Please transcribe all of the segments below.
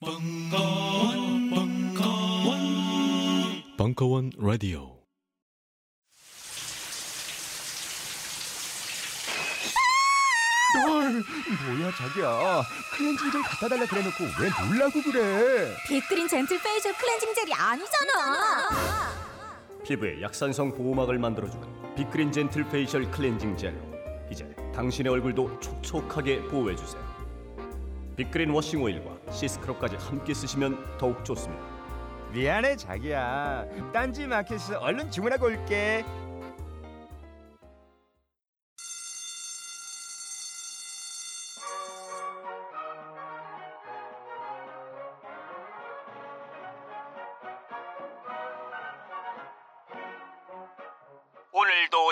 벙커원, 벙커원, 벙커원 라디오. 뭐야 자기야? 클렌징 젤 갖다 달라 그래놓고 왜 놀라고 그래? 빅그린 젠틀 페이셜 클렌징 젤이 아니잖아. 피부에 약산성 보호막을 만들어주는 빅그린 젠틀 페이셜 클렌징 젤로 이제 당신의 얼굴도 촉촉하게 보호해주세요. 빅그린 워싱 오일과 시스크럽까지 함께 쓰시면 더욱 좋습니다. 미안해 자기야. 딴지 마켓에서 얼른 주문하고 올게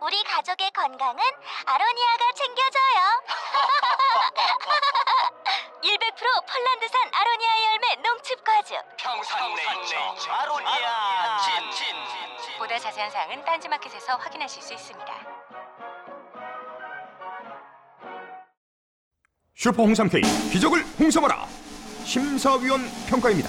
우리 가족의 건강은 아로니아가 챙겨줘요. 100% 폴란드산 아로니아 열매 농축 과즙. 평산네이처 아로니아 친 보다 자세한 사항은 딴지마켓에서 확인하실 수 있습니다. 슈퍼 홍삼 K 기적을 홍삼하라 심사위원 평가입니다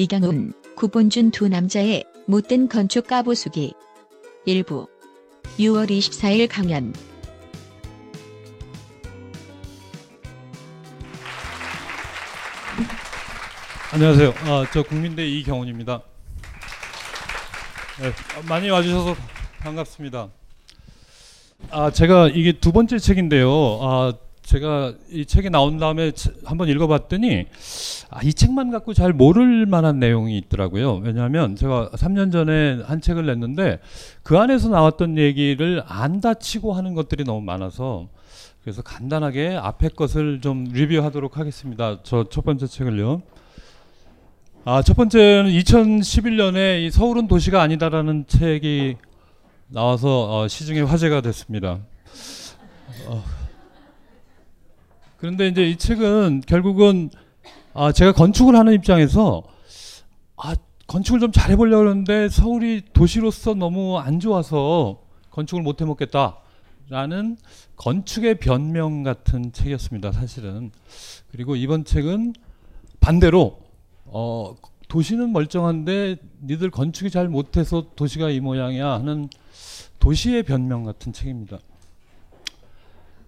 이경훈, 구본준 두 남자의 못된 건축 까보수기 일부 6월 24일 강연 안녕하세요. 아, 저 국민대 이경훈입니다. 네, 많이 와주셔서 반갑습니다. 아, 제가 이게 두 번째 책인데요. 아, 제가 이 책이 나온 다음에 치- 한번 읽어봤더니 아, 이 책만 갖고 잘 모를 만한 내용이 있더라고요. 왜냐하면 제가 3년 전에 한 책을 냈는데 그 안에서 나왔던 얘기를 안 다치고 하는 것들이 너무 많아서 그래서 간단하게 앞에 것을 좀 리뷰하도록 하겠습니다. 저 첫 번째 책을요. 아, 첫 번째는 2011년에 이 서울은 도시가 아니다라는 책이 나와서 어, 시중에 화제가 됐습니다. 어, 그런데 이제 이 책은 결국은 아, 제가 건축을 하는 입장에서 아, 건축을 좀 잘해보려고 하는데 서울이 도시로서 너무 안 좋아서 건축을 못 해먹겠다라는 건축의 변명 같은 책이었습니다, 사실은. 그리고 이번 책은 반대로 어, 도시는 멀쩡한데 니들 건축이 잘 못해서 도시가 이 모양이야 하는 도시의 변명 같은 책입니다.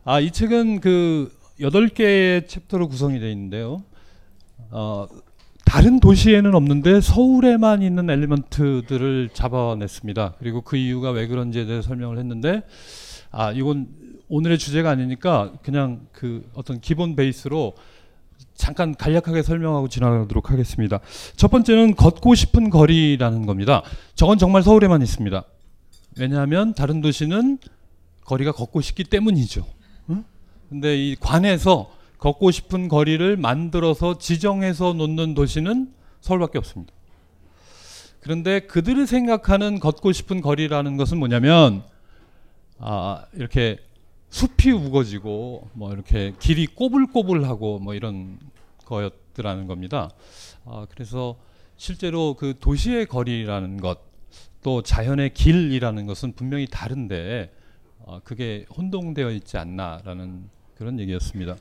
아, 이 책은 그 여덟 개의 챕터로 구성이 되어 있는데요. 어, 다른 도시에는 없는데 서울에만 있는 엘리먼트들을 잡아냈습니다. 그리고 그 이유가 왜 그런지에 대해 설명을 했는데 아, 이건 오늘의 주제가 아니니까 그냥 그 어떤 기본 베이스로 잠깐 간략하게 설명하고 지나가도록 하겠습니다. 첫 번째는 걷고 싶은 거리라는 겁니다. 저건 정말 서울에만 있습니다. 왜냐하면 다른 도시는 거리가 걷고 싶기 때문이죠. 응? 근데 이 관에서 걷고 싶은 거리를 만들어서 지정해서 놓는 도시는 서울밖에 없습니다. 그런데 그들이 생각하는 걷고 싶은 거리라는 것은 뭐냐면 아, 이렇게 숲이 우거지고 뭐 이렇게 길이 꼬불꼬불하고 뭐 이런 거였더라는 겁니다. 아, 그래서 실제로 그 도시의 거리라는 것, 또 자연의 길이라는 것은 분명히 다른데 어, 그게 혼동되어 있지 않나라는 그런 얘기였습니다.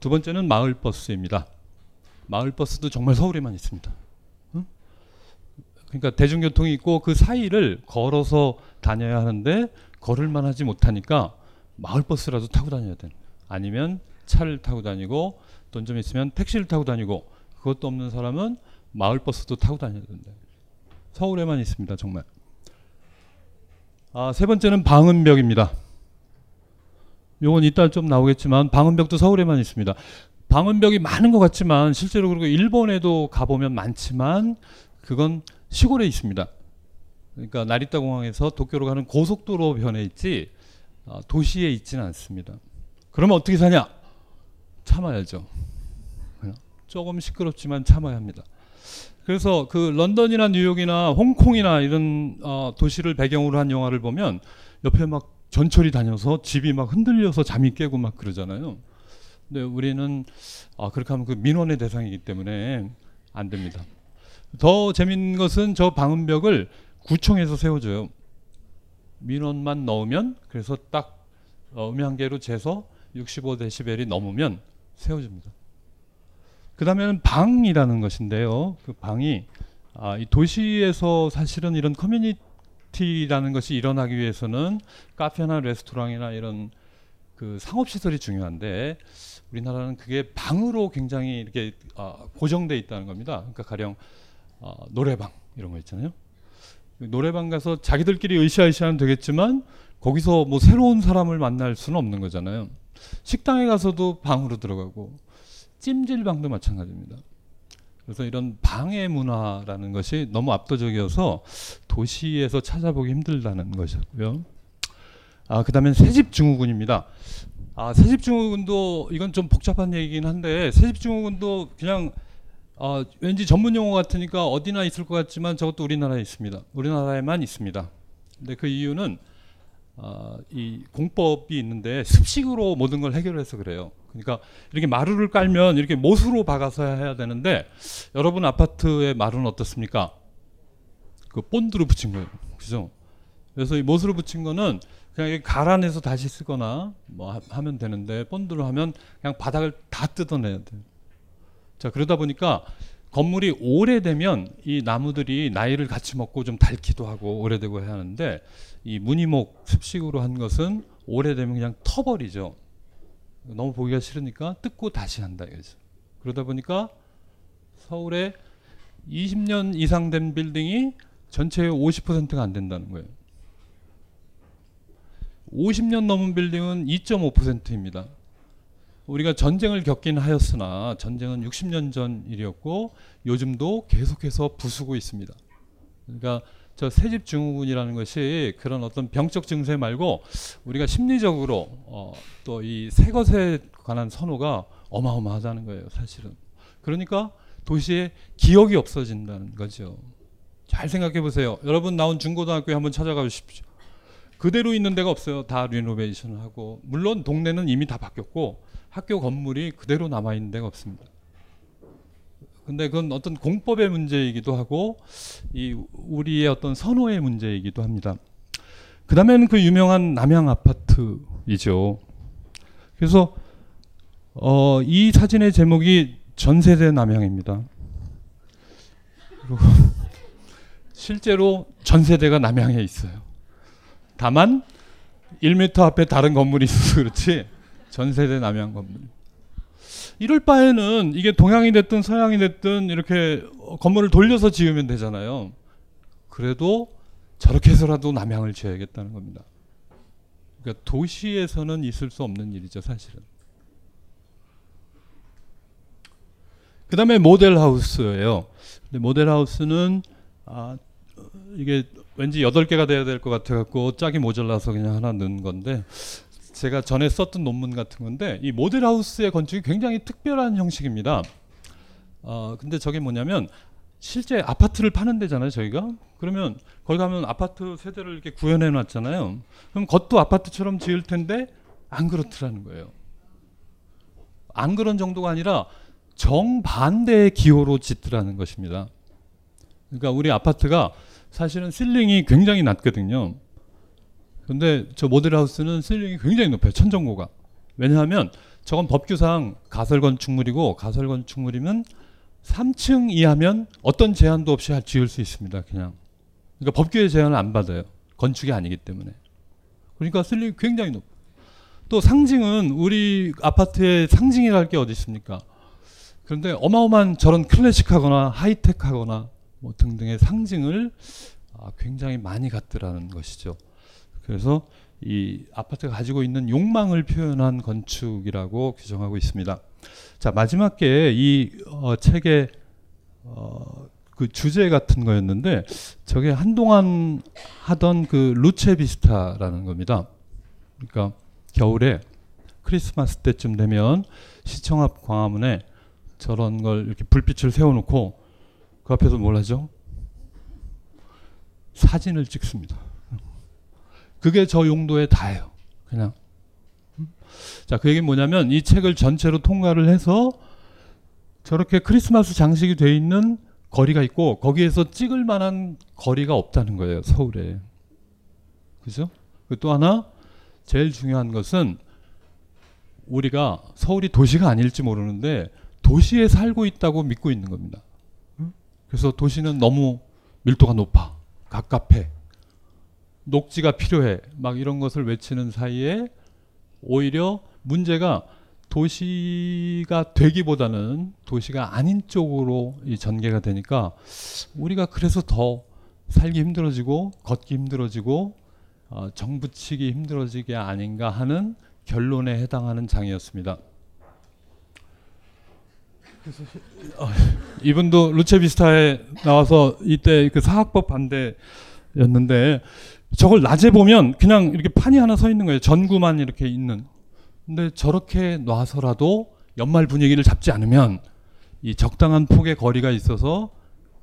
두 번째는 마을 버스입니다. 마을 버스도 정말 서울에만 있습니다. 응? 그러니까 대중교통이 있고 그 사이를 걸어서 다녀야 하는데 걸을만 하지 못하니까 마을 버스라도 타고 다녀야 돼. 아니면 차를 타고 다니고 돈 좀 있으면 택시를 타고 다니고 그것도 없는 사람은 마을 버스도 타고 다녀야 된다. 서울에만 있습니다, 정말. 아, 세 번째는 방음벽입니다. 요건 이따 좀 나오겠지만 방음벽도 서울에만 있습니다. 방음벽이 많은 것 같지만 실제로 그리고 일본에도 가보면 많지만 그건 시골에 있습니다. 그러니까 나리타 공항에서 도쿄로 가는 고속도로 변에 있지 아, 도시에 있지는 않습니다. 그러면 어떻게 사냐? 참아야죠. 조금 시끄럽지만 참아야 합니다. 그래서 그 런던이나 뉴욕이나 홍콩이나 이런 어, 도시를 배경으로 한 영화를 보면 옆에 막 전철이 다녀서 집이 막 흔들려서 잠이 깨고 막 그러잖아요. 근데 우리는 아, 그렇게 하면 그 민원의 대상이기 때문에 안 됩니다. 더 재밌는 것은 저 방음벽을 구청에서 세워줘요. 민원만 넣으면 그래서 딱 어, 음향계로 재서 65데시벨이 넘으면 세워줍니다. 그 다음에는 방이라는 것인데요. 그 방이 아, 이 도시에서 사실은 이런 커뮤니티 라는 것이 일어나기 위해서는 카페나 레스토랑이나 이런 그 상업 시설이 중요한데 우리나라는 그게 방으로 굉장히 이렇게 어, 고정돼 있다는 겁니다. 그러니까 가령 어, 노래방 이런 거 있잖아요. 노래방 가서 자기들끼리 으쌰으쌰하면 되겠지만 거기서 뭐 새로운 사람을 만날 수는 없는 거잖아요. 식당에 가서도 방으로 들어가고 찜질방도 마찬가지입니다. 그래서 이런 방해 문화라는 것이 너무 압도적이어서 도시에서 찾아보기 힘들다는 것이었고요. 아, 그다음에 새집 증후군입니다. 아, 새집 증후군도 이건 좀 복잡한 얘기긴 한데 새집 증후군도 그냥 어, 왠지 전문 용어 같으니까 어디나 있을 것 같지만 저것도 우리나라에 있습니다. 우리나라에만 있습니다. 근데 그 이유는 어, 이 공법이 있는데 습식으로 모든 걸 해결해서 그래요. 그러니까 이렇게 마루를 깔면 이렇게 못으로 박아서 해야 되는데 여러분 아파트의 마루는 어떻습니까? 그 본드로 붙인 거예요. 그죠? 그래서 이 못으로 붙인 거는 그냥 갈아내서 다시 쓰거나 뭐 하, 하면 되는데 본드로 하면 그냥 바닥을 다 뜯어내야 돼요. 자 그러다 보니까 건물이 오래되면 이 나무들이 나이를 같이 먹고 좀 닳기도 하고 오래되고 해야 하는데 이 무늬목 습식으로 한 것은 오래되면 그냥 터버리죠. 너무 보기가 싫으니까 뜯고 다시 한다 이거죠. 그러다 보니까 서울에 20년 이상 된 빌딩이 전체의 50%가 안 된다는 거예요. 50년 넘은 빌딩은 2.5%입니다. 우리가 전쟁을 겪긴 하였으나 전쟁은 60년 전 일이었고 요즘도 계속해서 부수고 있습니다. 그러니까 저 새집 증후군이라는 것이 그런 어떤 병적 증세 말고 우리가 심리적으로 어, 또 이 새 것에 관한 선호가 어마어마하다는 거예요, 사실은. 그러니까 도시에 기억이 없어진다는 거죠. 잘 생각해 보세요. 여러분 나온 중고등학교에 한번 찾아가 보십시오. 그대로 있는 데가 없어요. 다 리노베이션을 하고 물론 동네는 이미 다 바뀌었고 학교 건물이 그대로 남아 있는 데가 없습니다. 근데 그건 어떤 공법의 문제이기도 하고 이 우리의 어떤 선호의 문제이기도 합니다. 그다음에는 그 유명한 남양 아파트이죠. 그래서 어, 이 사진의 제목이 전세대 남양입니다. 실제로 전세대가 남양에 있어요. 다만 1m 앞에 다른 건물이 있어서 그렇지 전세대 남양 건물. 이럴 바에는 이게 동양이 됐든 서양이 됐든 이렇게 건물을 돌려서 지으면 되잖아요. 그래도 저렇게 해서라도 남양을 지어야겠다는 겁니다. 그러니까 도시에서는 있을 수 없는 일이죠, 사실은. 그 다음에 모델 하우스예요. 근데 모델 하우스는 아, 이게 왠지 8개가 돼야 될 것 같아 갖고 짝이 모자라서 그냥 하나 넣은 건데 제가 전에 썼던 논문 같은 건데 이 모델하우스의 건축이 굉장히 특별한 형식입니다. 어, 근데 저게 뭐냐면 실제 아파트를 파는 데잖아요, 저희가. 그러면 거기 가면 아파트 세대를 이렇게 구현해 놨잖아요. 그럼 겉도 아파트처럼 지을 텐데 안 그렇더라는 거예요. 안 그런 정도가 아니라 정반대의 기호로 짓더라는 것입니다. 그러니까 우리 아파트가 사실은 실링이 굉장히 낮거든요. 근데 저 모델하우스는 실링이 굉장히 높아요. 천정고가. 왜냐하면 저건 법규상 가설 건축물이고 가설 건축물이면 3층 이하면 어떤 제한도 없이 지을 수 있습니다. 그냥. 그러니까 법규의 제한을 안 받아요. 건축이 아니기 때문에. 그러니까 실링이 굉장히 높. 또 상징은 우리 아파트의 상징이랄 게 어디 있습니까? 그런데 어마어마한 저런 클래식하거나 하이텍하거나 뭐 등등의 상징을 아, 굉장히 많이 갖더라는 것이죠. 그래서 이 아파트가 가지고 있는 욕망을 표현한 건축이라고 규정하고 있습니다. 자 마지막 게이 어, 책의 어, 그 주제 같은 거였는데 저게 한동안 하던 그 루체 비스타라는 겁니다. 그러니까 겨울에 크리스마스 때쯤 되면 시청 앞 광화문에 저런 걸 이렇게 불빛을 세워놓고 그 앞에서 뭘 하죠? 사진을 찍습니다. 그게 저 용도에 다예요. 그냥. 자, 그 얘기는 뭐냐면 이 책을 전체로 통과를 해서 저렇게 크리스마스 장식이 돼 있는 거리가 있고 거기에서 찍을 만한 거리가 없다는 거예요. 서울에. 그죠? 또 하나 제일 중요한 것은 우리가 서울이 도시가 아닐지 모르는데 도시에 살고 있다고 믿고 있는 겁니다. 그래서 도시는 너무 밀도가 높아. 갑갑해. 녹지가 필요해. 막 이런 것을 외치는 사이에 오히려 문제가 도시가 되기보다는 도시가 아닌 쪽으로 이 전개가 되니까 우리가 그래서 더 살기 힘들어지고 걷기 힘들어지고 어, 정부 치기 힘들어지게 아닌가 하는 결론에 해당하는 장이었습니다. 그래서 어, 이분도 루체비스타에 나와서 이때 그 사학법 반대였는데 저걸 낮에 보면 그냥 이렇게 판이 하나 서 있는 거예요. 전구만 이렇게 있는. 근데 저렇게 놔서라도 연말 분위기를 잡지 않으면 이 적당한 폭의 거리가 있어서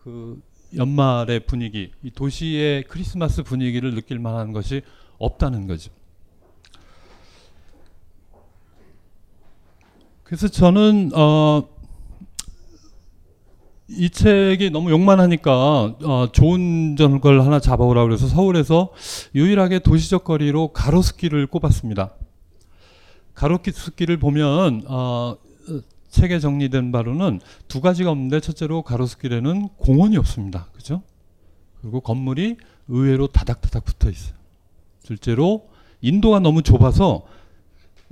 그 연말의 분위기, 이 도시의 크리스마스 분위기를 느낄 만한 것이 없다는 거죠. 그래서 저는 어, 이 책이 너무 욕만 하니까 어, 좋은 걸 하나 잡아오라 그래서 서울에서 유일하게 도시적 거리로 가로수길을 꼽았습니다. 가로수길을 보면 어, 책에 정리된 바로는 두 가지가 없는데 첫째로 가로수길에는 공원이 없습니다. 그죠? 그리고 건물이 의외로 다닥다닥 붙어 있어요. 둘째로 인도가 너무 좁아서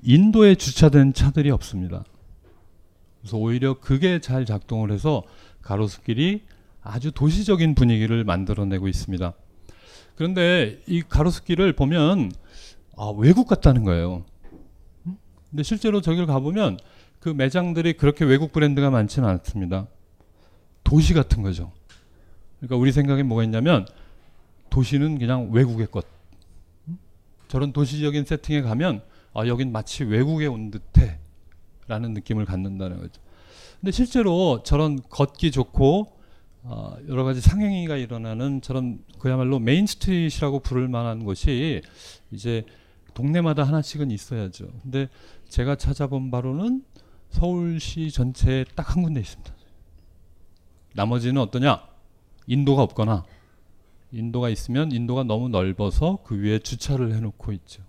인도에 주차된 차들이 없습니다. 그래서 오히려 그게 잘 작동을 해서 가로수길이 아주 도시적인 분위기를 만들어내고 있습니다. 그런데 이 가로수길을 보면 아, 외국 같다는 거예요. 근데 실제로 저기를 가보면 그 매장들이 그렇게 외국 브랜드가 많지는 않습니다. 도시 같은 거죠. 그러니까 우리 생각에 뭐가 있냐면 도시는 그냥 외국의 것. 저런 도시적인 세팅에 가면 아, 여긴 마치 외국에 온 듯해 라는 느낌을 갖는다는 거죠. 근데 실제로 저런 걷기 좋고 어, 여러 가지 상행위가 일어나는 저런 그야말로 main street이라고 부를 만한 곳이 이제 동네마다 하나씩은 있어야죠. 근데 제가 찾아본 바로는 서울시 전체에 딱 한 군데 있습니다. 나머지는 어떠냐? 인도가 없거나 인도가 있으면 인도가 너무 넓어서 그 위에 주차를 해놓고 있죠.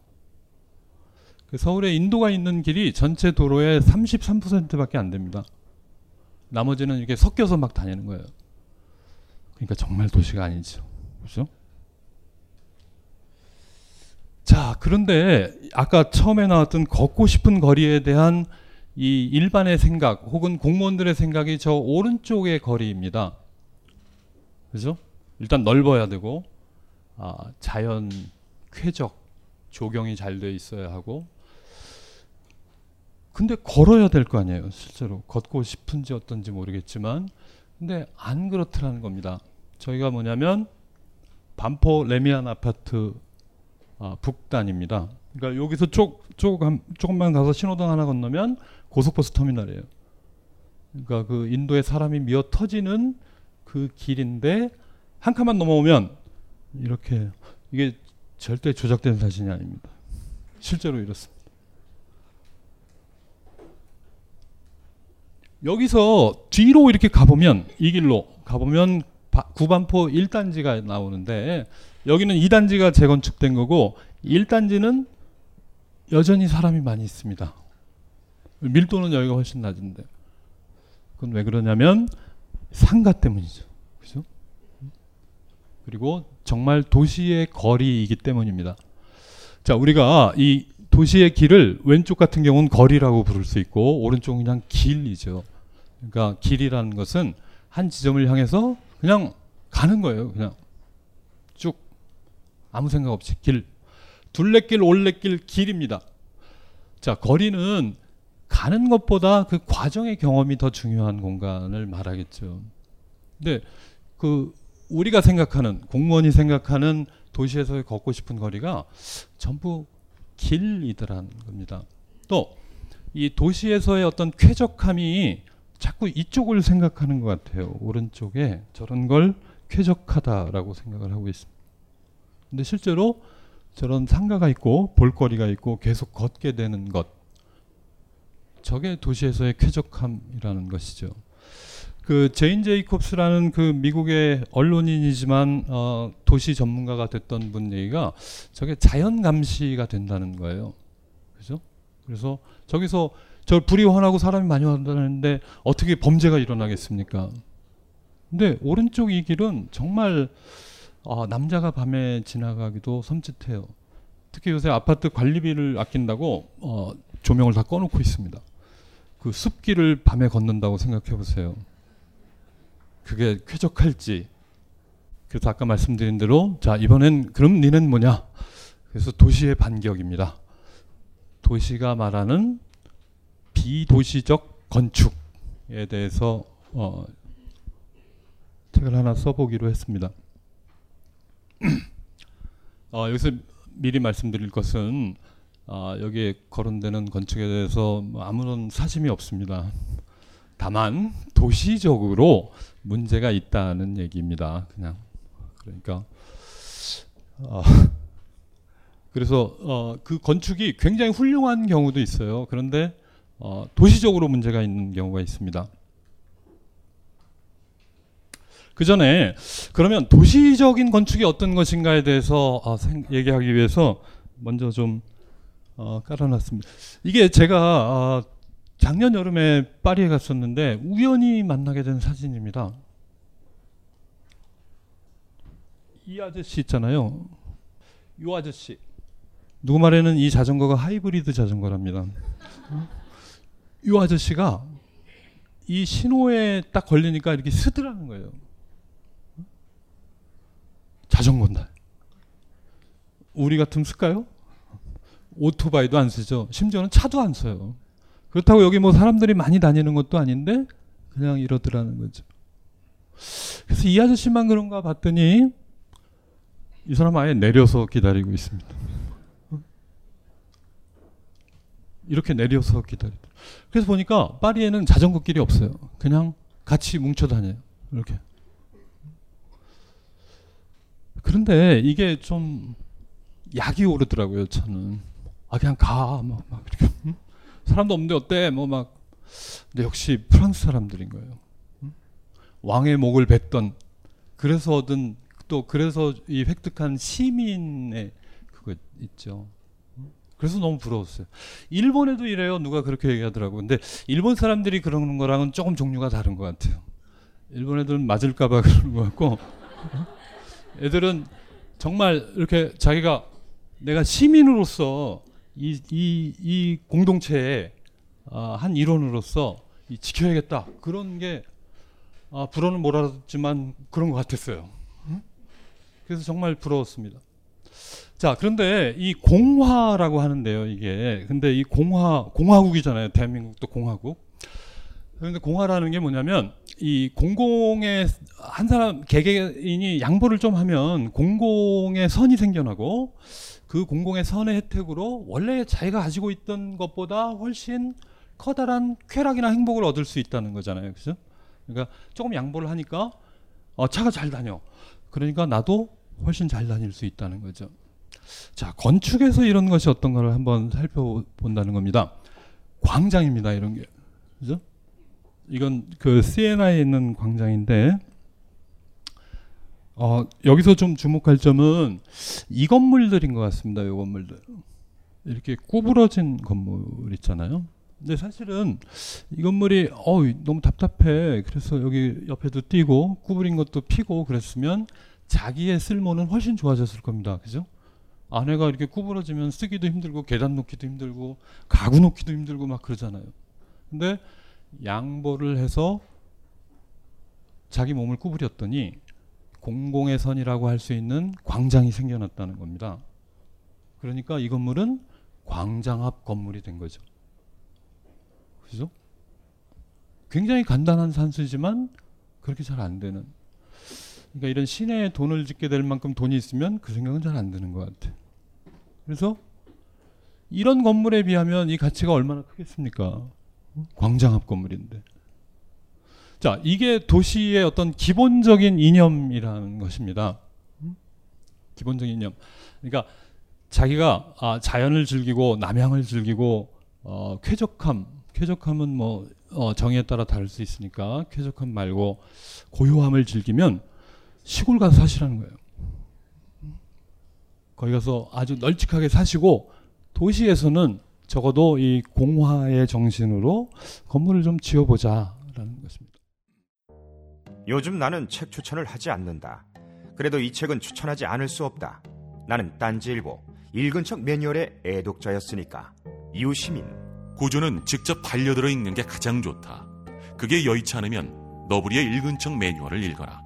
그 서울에 인도가 있는 길이 전체 도로의 33%밖에 안 됩니다. 나머지는 이렇게 섞여서 막 다니는 거예요. 그러니까 정말 도시가 아니죠. 그죠? 자, 그런데 아까 처음에 나왔던 걷고 싶은 거리에 대한 이 일반의 생각 혹은 공무원들의 생각이 저 오른쪽의 거리입니다. 그죠? 일단 넓어야 되고 아, 자연 쾌적 조경이 잘 돼 있어야 하고 근데 걸어야 될 거 아니에요. 실제로 걷고 싶은지 어떤지 모르겠지만 근데 안 그렇더라는 겁니다. 저희가 뭐냐면 반포 레미안 아파트 아, 북단입니다. 그러니까 여기서 쪽, 쪽, 한, 조금만 가서 신호등 하나 건너면 고속버스 터미널이에요. 그러니까 그 인도에 사람이 미어 터지는 그 길인데 한 칸만 넘어오면 이렇게 이게 절대 조작된 사진이 아닙니다. 실제로 이렇습니다. 여기서 뒤로 이렇게 가보면 이 길로 가보면 바- 구반포 1단지가 나오는데 여기는 2단지가 재건축된 거고 1단지는 여전히 사람이 많이 있습니다. 밀도는 여기가 훨씬 낮은데 그건 왜 그러냐면 상가 때문이죠. 그죠? 그리고 정말 도시의 거리이기 때문입니다. 자, 우리가 이 도시의 길을 왼쪽 같은 경우는 거리라고 부를 수 있고 오른쪽은 그냥 길이죠. 그러니까 길이라는 것은 한 지점을 향해서 그냥 가는 거예요. 그냥 쭉 아무 생각 없이 길. 둘레길, 올레길, 길입니다. 자, 거리는 가는 것보다 그 과정의 경험이 더 중요한 공간을 말하겠죠. 근데 그 우리가 생각하는 공무원이 생각하는 도시에서 걷고 싶은 거리가 전부 길이더라는 겁니다. 또 이 도시에서의 어떤 쾌적함이 자꾸 이쪽을 생각하는 것 같아요. 오른쪽에 저런 걸 쾌적하다라고 생각을 하고 있습니다. 근데 실제로 저런 상가가 있고 볼거리가 있고 계속 걷게 되는 것 저게 도시에서의 쾌적함이라는 것이죠. 그 제인 제이콥스라는 그 미국의 언론인이지만 어, 도시 전문가가 됐던 분 얘기가 저게 자연 감시가 된다는 거예요. 그죠? 그래서 저기서 저 불이 환하고 사람이 많이 왔다는데 어떻게 범죄가 일어나겠습니까? 근데 오른쪽 이 길은 정말 아, 남자가 밤에 지나가기도 섬찟해요. 특히 요새 아파트 관리비를 아낀다고 어, 조명을 다 꺼놓고 있습니다. 그 숲길을 밤에 걷는다고 생각해 보세요. 그게 쾌적할지. 그래서 아까 말씀드린 대로 자 이번엔 그럼 니는 뭐냐? 그래서 도시의 반격입니다. 도시가 말하는 비도시적 건축에 대해서 어, 책을 하나 써보기로 했습니다. 어, 여기서 미리 말씀드릴 것은 아, 여기에 거론되는 건축에 대해서 뭐 아무런 사심이 없습니다. 다만 도시적으로 문제가 있다는 얘기입니다. 그냥 그러니까 어, 그래서 어, 그 건축이 굉장히 훌륭한 경우도 있어요. 그런데 어, 도시적으로 문제가 있는 경우가 있습니다. 그 전에 그러면 도시적인 건축이 어떤 것인가에 대해서 어, 생, 얘기하기 위해서 먼저 좀 어, 깔아놨습니다. 이게 제가 어, 작년 여름에 파리에 갔었는데 우연히 만나게 된 사진입니다. 이 아저씨 있잖아요. 이 아저씨. 누구 말에는 이 자전거가 하이브리드 자전거랍니다. 이 아저씨가 이 신호에 딱 걸리니까 이렇게 쓰더라는 거예요. 자전거인데. 우리 같으면 쓸까요? 오토바이도 안 쓰죠. 심지어는 차도 안 써요. 그렇다고 여기 뭐 사람들이 많이 다니는 것도 아닌데 그냥 이러더라는 거죠. 그래서 이 아저씨만 그런가 봤더니 이 사람 아예 내려서 기다리고 있습니다. 이렇게 내려서 기다리다. 그래서 보니까 파리에는 자전거 길이 없어요. 그냥 같이 뭉쳐 다녀요. 이렇게. 그런데 이게 좀 약이 오르더라고요. 저는 아 그냥 가, 막, 막 이렇게 응? 사람도 없는데 어때? 뭐 막. 근데 역시 프랑스 사람들인 거예요. 응? 왕의 목을 뱉던 그래서 얻은 또 그래서 이 획득한 시민의 그거 있죠. 그래서 너무 부러웠어요. 일본에도 이래요. 누가 그렇게 얘기하더라고. 근데 일본 사람들이 그러는 거랑은 조금 종류가 다른 것 같아요. 일본 애들은 맞을까봐 그러는 것 같고, 애들은 정말 이렇게 자기가 내가 시민으로서 이, 이, 이 공동체의 아, 한 일원으로서 이 지켜야겠다. 그런 게 아, 불어는 못 알아듣지만 그런 것 같았어요. 그래서 정말 부러웠습니다. 자, 그런데 이 공화라고 하는데요, 이게. 근데 이 공화, 공화국이잖아요. 대한민국도 공화국. 그런데 공화라는 게 뭐냐면 이 공공의 한 사람 개개인이 양보를 좀 하면 공공의 선이 생겨나고 그 공공의 선의 혜택으로 원래 자기가 가지고 있던 것보다 훨씬 커다란 쾌락이나 행복을 얻을 수 있다는 거잖아요. 그죠? 그러니까 조금 양보를 하니까 어, 차가 잘 다녀. 그러니까 나도 훨씬 잘 다닐 수 있다는 거죠. 자, 건축에서 이런 것이 어떤 걸 한번 살펴본다는 겁니다. 광장입니다, 이런 게. 그죠? 이건 그 CNI에 있는 광장인데 어, 여기서 좀 주목할 점은 이 건물들인 것 같습니다. 이 건물들 이렇게 구부러진 건물 있잖아요. 근데 사실은 이 건물이 어 너무 답답해. 그래서 여기 옆에도 띄고 구부린 것도 피고 그랬으면 자기의 쓸모는 훨씬 좋아졌을 겁니다. 그죠? 안에가 이렇게 구부러지면 쓰기도 힘들고 계단 놓기도 힘들고 가구 놓기도 힘들고 막 그러잖아요. 근데 양보를 해서 자기 몸을 구부렸더니 공공의 선이라고 할 수 있는 광장이 생겨났다는 겁니다. 그러니까 이 건물은 광장 앞 건물이 된 거죠. 그죠? 굉장히 간단한 산수지만 그렇게 잘 안 되는. 그러니까 이런 시내에 돈을 짓게 될 만큼 돈이 있으면 그 생각은 잘 안 드는 것 같아. 그래서 이런 건물에 비하면 이 가치가 얼마나 크겠습니까? 광장 앞 건물인데. 자, 이게 도시의 어떤 기본적인 이념이라는 것입니다. 기본적인 이념. 그러니까 자기가 아, 자연을 즐기고 남향을 즐기고 어, 쾌적함, 쾌적함은 뭐 어, 정의에 따라 다를 수 있으니까 쾌적함 말고 고요함을 즐기면 시골 가서 사시라는 거예요. 거기 가서 아주 널찍하게 사시고 도시에서는 적어도 이 공화의 정신으로 건물을 좀 지어보자라는 것입니다. 요즘 나는 책 추천을 하지 않는다. 그래도 이 책은 추천하지 않을 수 없다. 나는 딴지일보 읽은 척 매뉴얼의 애독자였으니까. 이웃 시민 고전은 직접 반려들어 읽는 게 가장 좋다. 그게 여의치 않으면 너부리의 읽은 척 매뉴얼을 읽어라.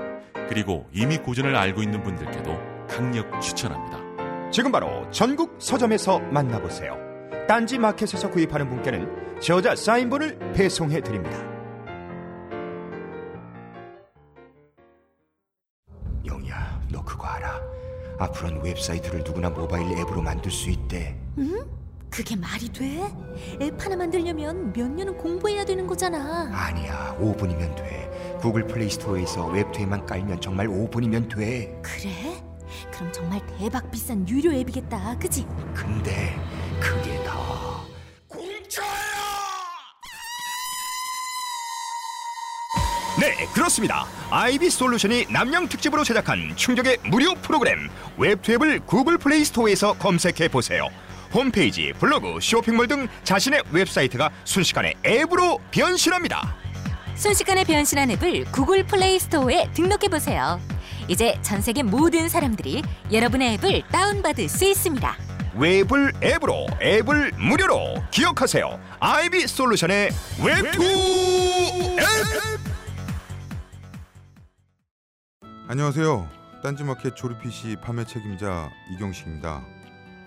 그리고 이미 고전을 알고 있는 분들께도 강력 추천합니다. 지금 바로 전국 서점에서 만나보세요. 딴지 마켓에서 구입하는 분께는 저자 사인본을 배송해 드립니다. 영희야, 너 그거 알아? 앞으로는 웹사이트를 누구나 모바일 앱으로 만들 수 있대. 응? 그게 말이 돼? 앱 하나 만들려면 몇 년은 공부해야 되는 거잖아. 아니야, 5분이면 돼. 구글 플레이 스토어에서 웹투앱만 깔면 정말 5분이면 돼. 그래? 그럼 정말 대박 비싼 유료 앱이겠다. 그지? 근데 그게 다 네, 그렇습니다. 아이비 솔루션이 납량 특집으로 제작한 충격의 무료 프로그램 웹투앱을 구글 플레이 스토어에서 검색해 보세요. 홈페이지, 블로그, 쇼핑몰 등 자신의 웹사이트가 순식간에 앱으로 변신합니다. 순식간에 변신한 앱을 구글 플레이 스토어에 등록해 보세요. 이제 전 세계 모든 사람들이 여러분의 앱을 다운받을 수 있습니다. 웹을 앱으로, 앱을 무료로 기억하세요. 아이비 솔루션의 웹투앱. 안녕하세요. 딴지마켓 조립 PC 판매 책임자 이경식입니다.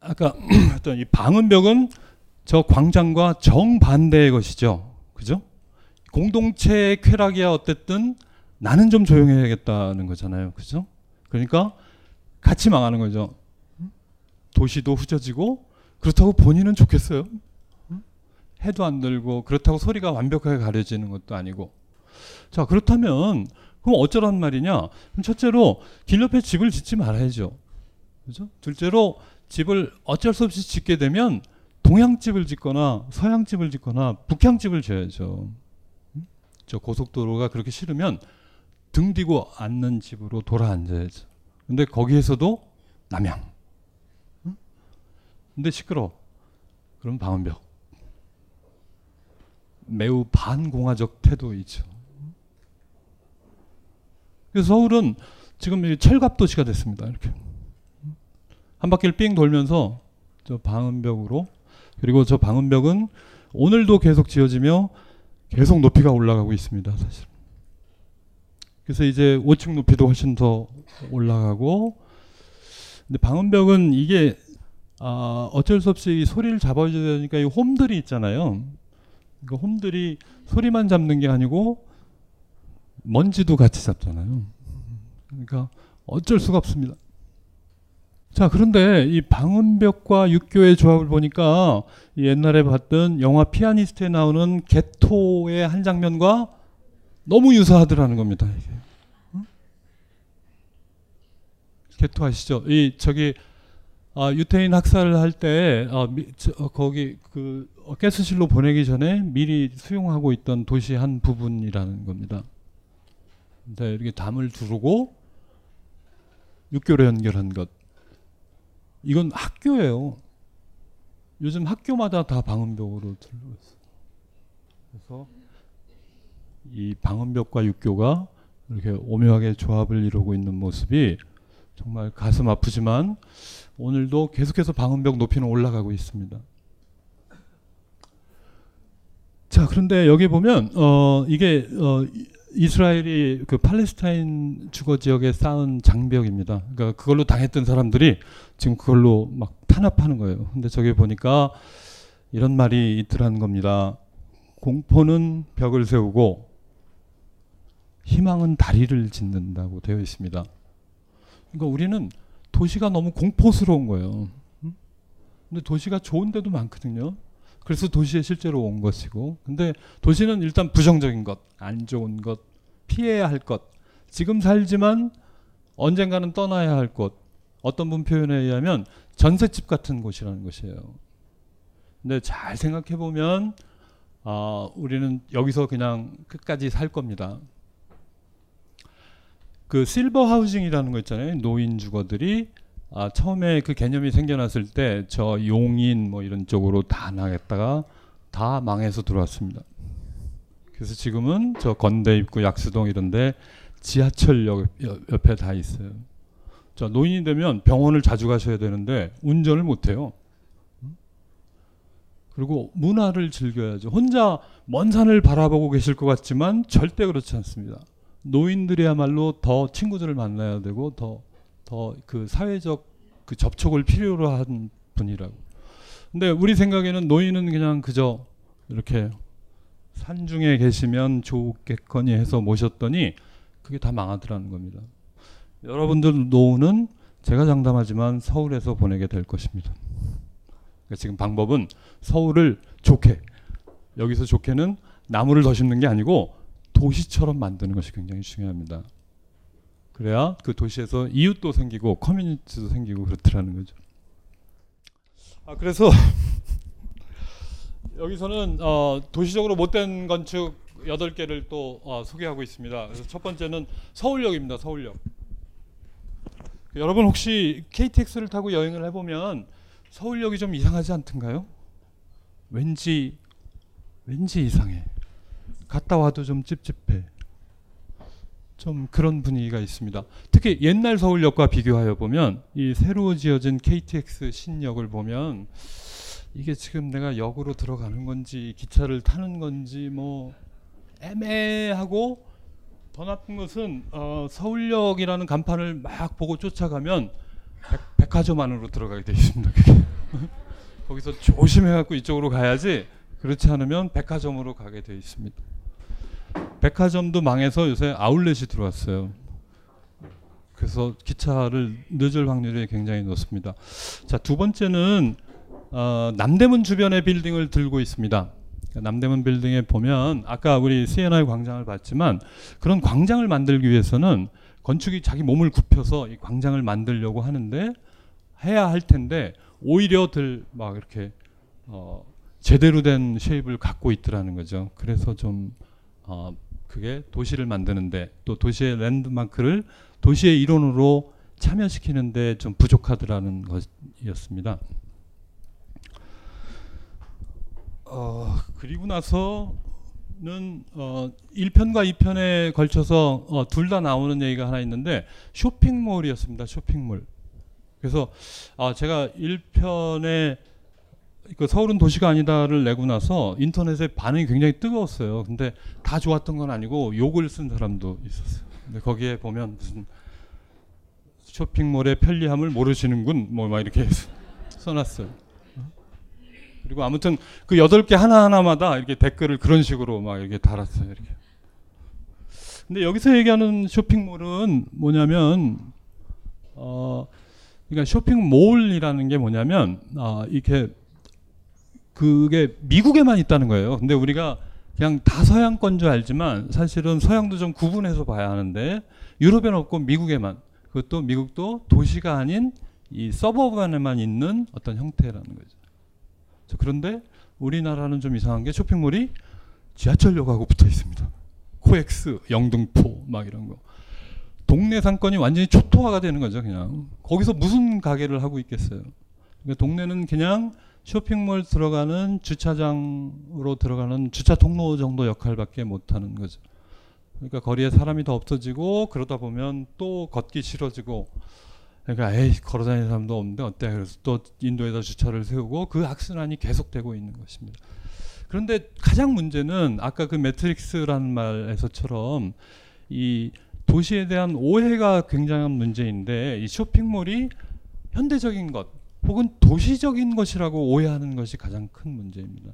아까 어떤 이 방음벽은 저 광장과 정반대의 것이죠. 그죠? 공동체의 쾌락이야 어쨌든 나는 좀 조용해야겠다는 거잖아요. 그죠? 그러니까 같이 망하는 거죠. 도시도 후져지고 그렇다고 본인은 좋겠어요. 해도 안 들고 그렇다고 소리가 완벽하게 가려지는 것도 아니고 자 그렇다면 그럼 어쩌란 말이냐? 그럼 첫째로 길 옆에 집을 짓지 말아야죠. 그죠? 둘째로 집을 어쩔 수 없이 짓게 되면 동양집을 짓거나 서양집을 짓거나 북향집을 지어야죠. 음? 저 고속도로가 그렇게 싫으면 등 뒤고 앉는 집으로 돌아 앉아야죠. 근데 거기에서도 남양. 응? 근데 시끄러. 그럼 방음벽. 매우 반공화적 태도이죠. 그래서 서울은 지금 이 철갑 도시가 됐습니다. 이렇게 한 바퀴를 삥 돌면서 저 방음벽으로 그리고 저 방음벽은 오늘도 계속 지어지며 계속 높이가 올라가고 있습니다. 사실. 그래서 이제 5층 높이도 훨씬 더 올라가고 근데 방음벽은 이게 아, 어쩔 수 없이 소리를 잡아줘야 되니까 이 홈들이 있잖아요. 그 홈들이 소리만 잡는 게 아니고 먼지도 같이 잡잖아요. 그러니까 어쩔 수가 없습니다. 자, 그런데 이 방음벽과 육교의 조합을 보니까 옛날에 봤던 영화 피아니스트에 나오는 개토의 한 장면과 너무 유사하더라는 겁니다. 이게. 응? 개토 아시죠? 이 저기 아, 유태인 학살을 할때 어, 어, 거기 그 어, 가스실로 보내기 전에 미리 수용하고 있던 도시 한 부분이라는 겁니다. 이렇게 담을 두르고 육교로 연결한 것. 이건 학교예요. 요즘 학교마다 다 방음벽으로 들고 있어요. 그래서 이 방음벽과 육교가 이렇게 오묘하게 조합을 이루고 있는 모습이 정말 가슴 아프지만 오늘도 계속해서 방음벽 높이는 올라가고 있습니다. 자, 그런데 여기 보면 어 이게 어 이스라엘이 그 팔레스타인 주거 지역에 쌓은 장벽입니다. 그러니까 그걸로 당했던 사람들이 지금 그걸로 막 탄압하는 거예요. 근데 저기 보니까 이런 말이 있더라는 겁니다. 공포는 벽을 세우고 희망은 다리를 짓는다고 되어 있습니다. 그러니까 우리는 도시가 너무 공포스러운 거예요. 근데 도시가 좋은 데도 많거든요. 그래서 도시에 실제로 온 것이고. 근데 도시는 일단 부정적인 것, 안 좋은 것, 피해야 할 것, 지금 살지만 언젠가는 떠나야 할 곳. 어떤 분 표현에 의하면 전셋집 같은 곳이라는 것이에요. 근데 잘 생각해 보면 아, 우리는 여기서 그냥 끝까지 살 겁니다. 그 실버 하우징이라는 거 있잖아요. 노인 주거들이 아, 처음에 그 개념이 생겨났을 때 저 용인 뭐 이런 쪽으로 다 나갔다가 다 망해서 들어왔습니다. 그래서 지금은 저 건대 입구 약수동 이런데 지하철역 옆에 다 있어요. 자 노인이 되면 병원을 자주 가셔야 되는데 운전을 못 해요. 그리고 문화를 즐겨야죠. 혼자 먼 산을 바라보고 계실 것 같지만 절대 그렇지 않습니다. 노인들이야말로 더 친구들을 만나야 되고 더 더 그 사회적 그 접촉을 필요로 한 분이라고. 근데 우리 생각에는 노인은 그냥 그저 이렇게 산중에 계시면 좋겠거니 해서 모셨더니 그게 다 망하더라는 겁니다. 여러분들 노후는 제가 장담하지만 서울에서 보내게 될 것입니다. 그러니까 지금 방법은 서울을 좋게 여기서 좋게는 나무를 더 심는 게 아니고 도시처럼 만드는 것이 굉장히 중요합니다. 그래야 그 도시에서 이웃도 생기고 커뮤니티도 생기고 그렇더라는 거죠. 아 그래서 여기서는 어, 도시적으로 못된 건축 8개를 또 어, 소개하고 있습니다. 그래서 첫 번째는 서울역입니다. 서울역. 여러분 혹시 KTX를 타고 여행을 해보면 서울역이 좀 이상하지 않던가요? 왠지 왠지 이상해. 갔다 와도 좀 찝찝해. 좀 그런 분위기가 있습니다. 특히 옛날 서울역과 비교하여 보면 이 새로 지어진 KTX 신역을 보면 이게 지금 내가 역으로 들어가는 건지 기차를 타는 건지 뭐 애매하고 더 나쁜 것은 어, 서울역이라는 간판을 막 보고 쫓아가면 백, 화점 안으로 들어가게 돼 있습니다. 거기서 조심해갖고 이쪽으로 가야지 그렇지 않으면 백화점으로 가게 돼 있습니다. 백화점도 망해서 요새 아울렛이 들어왔어요. 그래서 기차를 늦을 확률이 굉장히 높습니다. 자, 두 번째는 어, 남대문 주변의 빌딩을 들고 있습니다. 그러니까 남대문 빌딩에 보면 아까 우리 CNI 광장을 봤지만 그런 광장을 만들기 위해서는 건축이 자기 몸을 굽혀서 이 광장을 만들려고 하는데 해야 할 텐데 오히려 들 막 이렇게 어 제대로 된 쉐입을 갖고 있더라는 거죠. 그래서 좀 어, 그게 도시를 만드는데 또 도시의 랜드마크를 도시의 일원으로 참여시키는데 좀 부족하더라는 것이었습니다. 어, 그리고 나서는 어, 1편과 2편에 걸쳐서 어, 둘 다 나오는 얘기가 하나 있는데 쇼핑몰이었습니다. 쇼핑몰. 그래서 아, 제가 1편에 그 서울은 도시가 아니다를 내고 나서 인터넷에 반응이 굉장히 뜨거웠어요. 근데 다 좋았던 건 아니고 욕을 쓴 사람도 있었어요. 근데 거기에 보면 무슨 쇼핑몰의 편리함을 모르시는군 뭐 막 이렇게 써놨어요. 그리고 아무튼 그 여덟 개 하나 하나마다 이렇게 댓글을 그런 식으로 막 이렇게 달았어요. 이렇게. 근데 여기서 얘기하는 쇼핑몰은 뭐냐면 어 그러니까 쇼핑몰이라는 게 뭐냐면 아 이렇게 그게 미국에만 있다는 거예요. 근데 우리가 그냥 다 서양 건 줄 알지만 사실은 서양도 좀 구분해서 봐야 하는데 유럽에는 없고 미국에만 그것도 미국도 도시가 아닌 이 suburb 안에만 있는 어떤 형태라는 거죠. 그런데 우리나라는 좀 이상한 게 쇼핑몰이 지하철역하고 붙어 있습니다. 코엑스, 영등포 막 이런 거. 동네 상권이 완전히 초토화가 되는 거죠, 그냥. 거기서 무슨 가게를 하고 있겠어요. 그러니까 동네는 그냥 쇼핑몰 들어가는 주차장으로 들어가는 주차 통로 정도 역할밖에 못 하는 거죠. 그러니까 거리에 사람이 더 없어지고 그러다 보면 또 걷기 싫어지고 그러니까 에이 걸어다니는 사람도 없는데 어때? 그래서 또 인도에다 주차를 세우고 그 악순환이 계속되고 있는 것입니다. 그런데 가장 문제는 아까 그 매트릭스라는 말에서처럼 이 도시에 대한 오해가 굉장한 문제인데 이 쇼핑몰이 현대적인 것 혹은 도시적인 것이라고 오해하는 것이 가장 큰 문제입니다.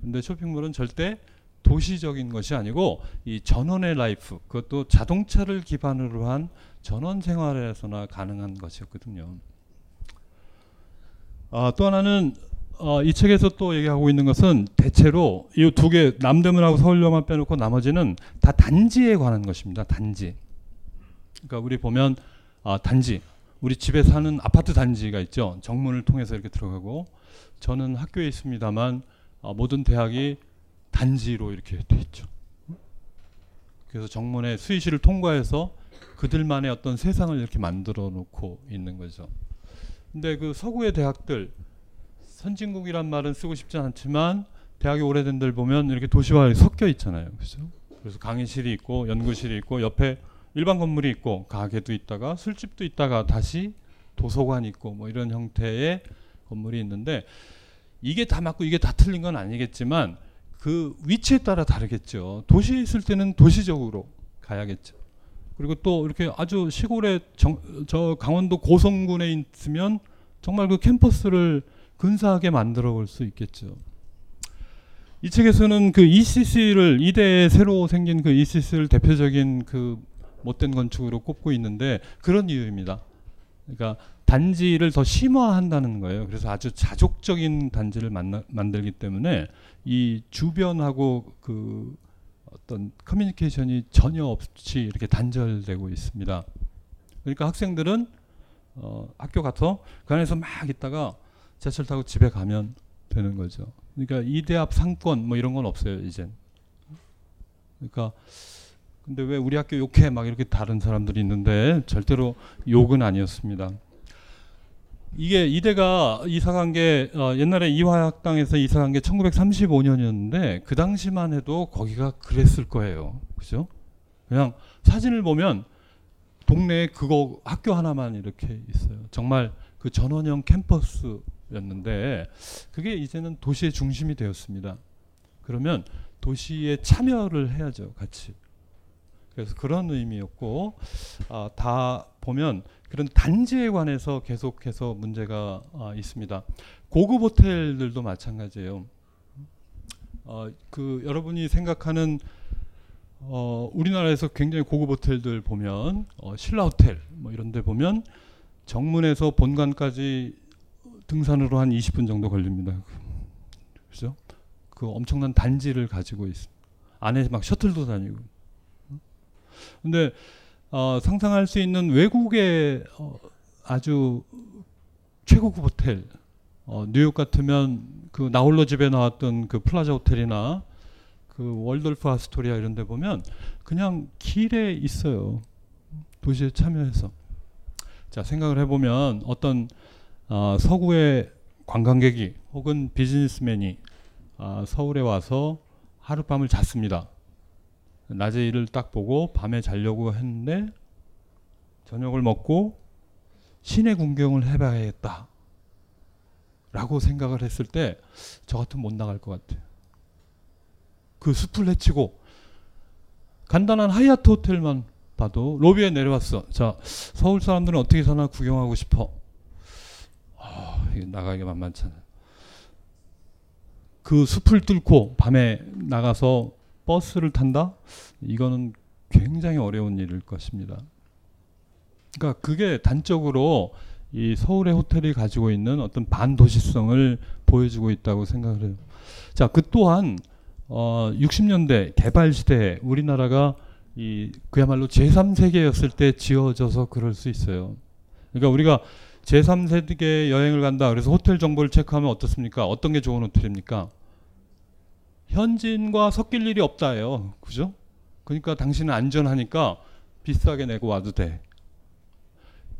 근데 쇼핑몰은 절대 도시적인 것이 아니고 이 전원의 라이프 그것도 자동차를 기반으로 한 전원 생활에서나 가능한 것이었거든요. 아, 또 하나는 어, 이 책에서 또 얘기하고 있는 것은 대체로 이 두 개 남대문하고 서울역만 빼놓고 나머지는 다 단지에 관한 것입니다. 단지. 그러니까 우리 보면 아, 단지 우리 집에 사는 아파트 단지가 있죠. 정문을 통해서 이렇게 들어가고 저는 학교에 있습니다만 어, 모든 대학이 단지로 이렇게 돼 있죠. 그래서 정문에 수의실을 통과해서 그들만의 어떤 세상을 이렇게 만들어 놓고 있는 거죠. 근데 그 서구의 대학들 선진국이란 말은 쓰고 싶지 않지만 대학이 오래된 데를 보면 이렇게 도시와 섞여 있잖아요. 그죠? 그래서 강의실이 있고 연구실이 있고 옆에 일반 건물이 있고 가게도 있다가 술집도 있다가 다시 도서관이 있고 뭐 이런 형태의 건물이 있는데 이게 다 맞고 이게 다 틀린 건 아니겠지만 그 위치에 따라 다르겠죠. 도시에 있을 때는 도시적으로 가야겠죠. 그리고 또 이렇게 아주 시골에 정, 저 강원도 고성군에 있으면 정말 그 캠퍼스를 근사하게 만들어 볼 수 있겠죠. 이 책에서는 그 ECC를 이대에 새로 생긴 그 ECC를 대표적인 그 못된 건축으로 꼽고 있는데 그런 이유입니다. 그러니까 단지를 더 심화한다는 거예요. 그래서 아주 자족적인 단지를 만나, 만들기 때문에 이 주변하고 그 어떤 커뮤니케이션이 전혀 없이 이렇게 단절되고 있습니다. 그러니까 학생들은 어, 학교 가서 그 안에서 막 있다가 지하철 타고 집에 가면 되는 거죠. 그러니까 이대 앞 상권 뭐 이런 건 없어요 이젠. 그러니까 근데 왜 우리 학교 욕해 막 이렇게 다른 사람들이 있는데 절대로 욕은 아니었습니다. 이게 이대가 이사 간 게 어, 옛날에 이화학당에서 이사 간 게 1935년이었는데 그 당시만 해도 거기가 그랬을 거예요. 그죠? 그냥 사진을 보면 동네에 그거 학교 하나만 이렇게 있어요. 정말 그 전원형 캠퍼스였는데 그게 이제는 도시의 중심이 되었습니다. 그러면 도시에 참여를 해야죠, 같이. 그래서 그런 의미였고 아, 다 보면 그런 단지에 관해서 계속해서 문제가 아, 있습니다. 고급 호텔들도 마찬가지예요. 어, 그 여러분이 생각하는 어, 우리나라에서 굉장히 고급 호텔들 보면 어, 신라 호텔 뭐 이런 데 보면 정문에서 본관까지 등산으로 한 20분 정도 걸립니다. 그죠? 그 엄청난 단지를 가지고 있습니다. 안에 막 셔틀도 다니고. 근데 어, 상상할 수 있는 외국의 어, 아주 최고급 호텔 어, 뉴욕 같으면 그 나홀로 집에 나왔던 그 플라자 호텔이나 그 Waldorf Astoria 이런 데 보면 그냥 길에 있어요. 도시에 참여해서. 자, 생각을 해보면 어떤 어, 서구의 관광객이 혹은 비즈니스맨이 어, 서울에 와서 하룻밤을 잤습니다. 낮에 일을 딱 보고 밤에 자려고 했는데 저녁을 먹고 시내 구경을 해봐야겠다. 라고 생각을 했을 때 저 같으면 못 나갈 것 같아요. 그 숲을 헤치고 간단한 하이아트 호텔만 봐도 로비에 내려왔어. 자, 서울 사람들은 어떻게 사나 구경하고 싶어. 아, 이게 나가기가 만만찮아. 그 숲을 뚫고 밤에 나가서 버스를 탄다? 이거는 굉장히 어려운 일일 것입니다. 그러니까 그게 단적으로 이 서울의 호텔이 가지고 있는 어떤 반도시성을 보여주고 있다고 생각을 해요. 자, 그 또한 어 60년대 개발 시대에 우리나라가 이 그야말로 제3세계였을 때 지어져서 그럴 수 있어요. 그러니까 우리가 제3세계 여행을 간다. 그래서 호텔 정보를 체크하면 어떻습니까? 어떤 게 좋은 호텔입니까? 현지인과 섞일 일이 없다예요. 그죠? 그러니까 당신은 안전하니까 비싸게 내고 와도 돼.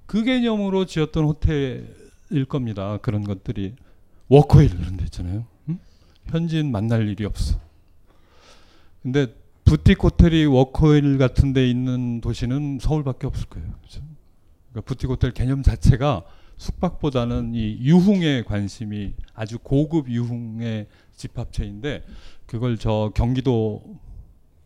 그 개념으로 지었던 호텔일 겁니다. 그런 것들이 워커힐 그런 데 있잖아요. 응? 현지인 만날 일이 없어. 근데 부티크 호텔이 워커힐 같은 데 있는 도시는 서울밖에 없을 거예요. 그죠? 그러니까 부티크 호텔 개념 자체가 숙박보다는 이 유흥에 관심이 아주 고급 유흥의 집합체인데 그걸 저 경기도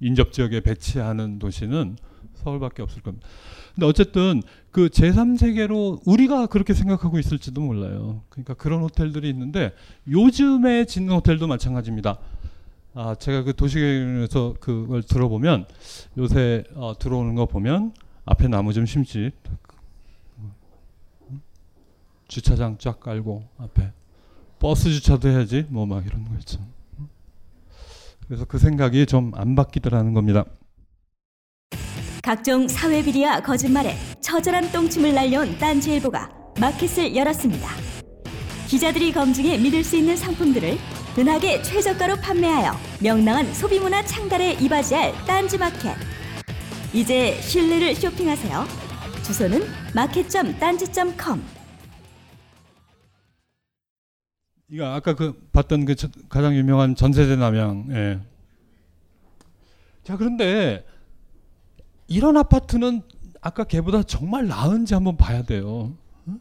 인접 지역에 배치하는 도시는 서울밖에 없을 겁니다. 근데 어쨌든 그 제3세계로 우리가 그렇게 생각하고 있을지도 몰라요. 그러니까 그런 호텔들이 있는데 요즘에 짓는 호텔도 마찬가지입니다. 아, 제가 그 도시계획에서 그걸 들어보면 요새 어, 들어오는 거 보면 앞에 나무 좀 심지 주차장 쫙 깔고 앞에 버스 주차도 해야지 뭐 막 이런 거 있죠. 그래서 그 생각이 좀 안 바뀌더라는 겁니다. 각종 사회 비리와 거짓말에 처절한 똥침을 날려온 딴지일보가 마켓을 열었습니다. 기자들이 검증해 믿을 수 있는 상품들을 은하계 최저가로 판매하여 명랑한 소비문화 창달에 이바지할 딴지마켓. 이제 신뢰를 쇼핑하세요. 주소는 마켓.딴지.com. 이거 아까 그 봤던 그 저- 가장 유명한 전세대 남양. 예. 자 그런데 이런 아파트는 아까 걔보다 정말 나은지 한번 봐야 돼요. 응?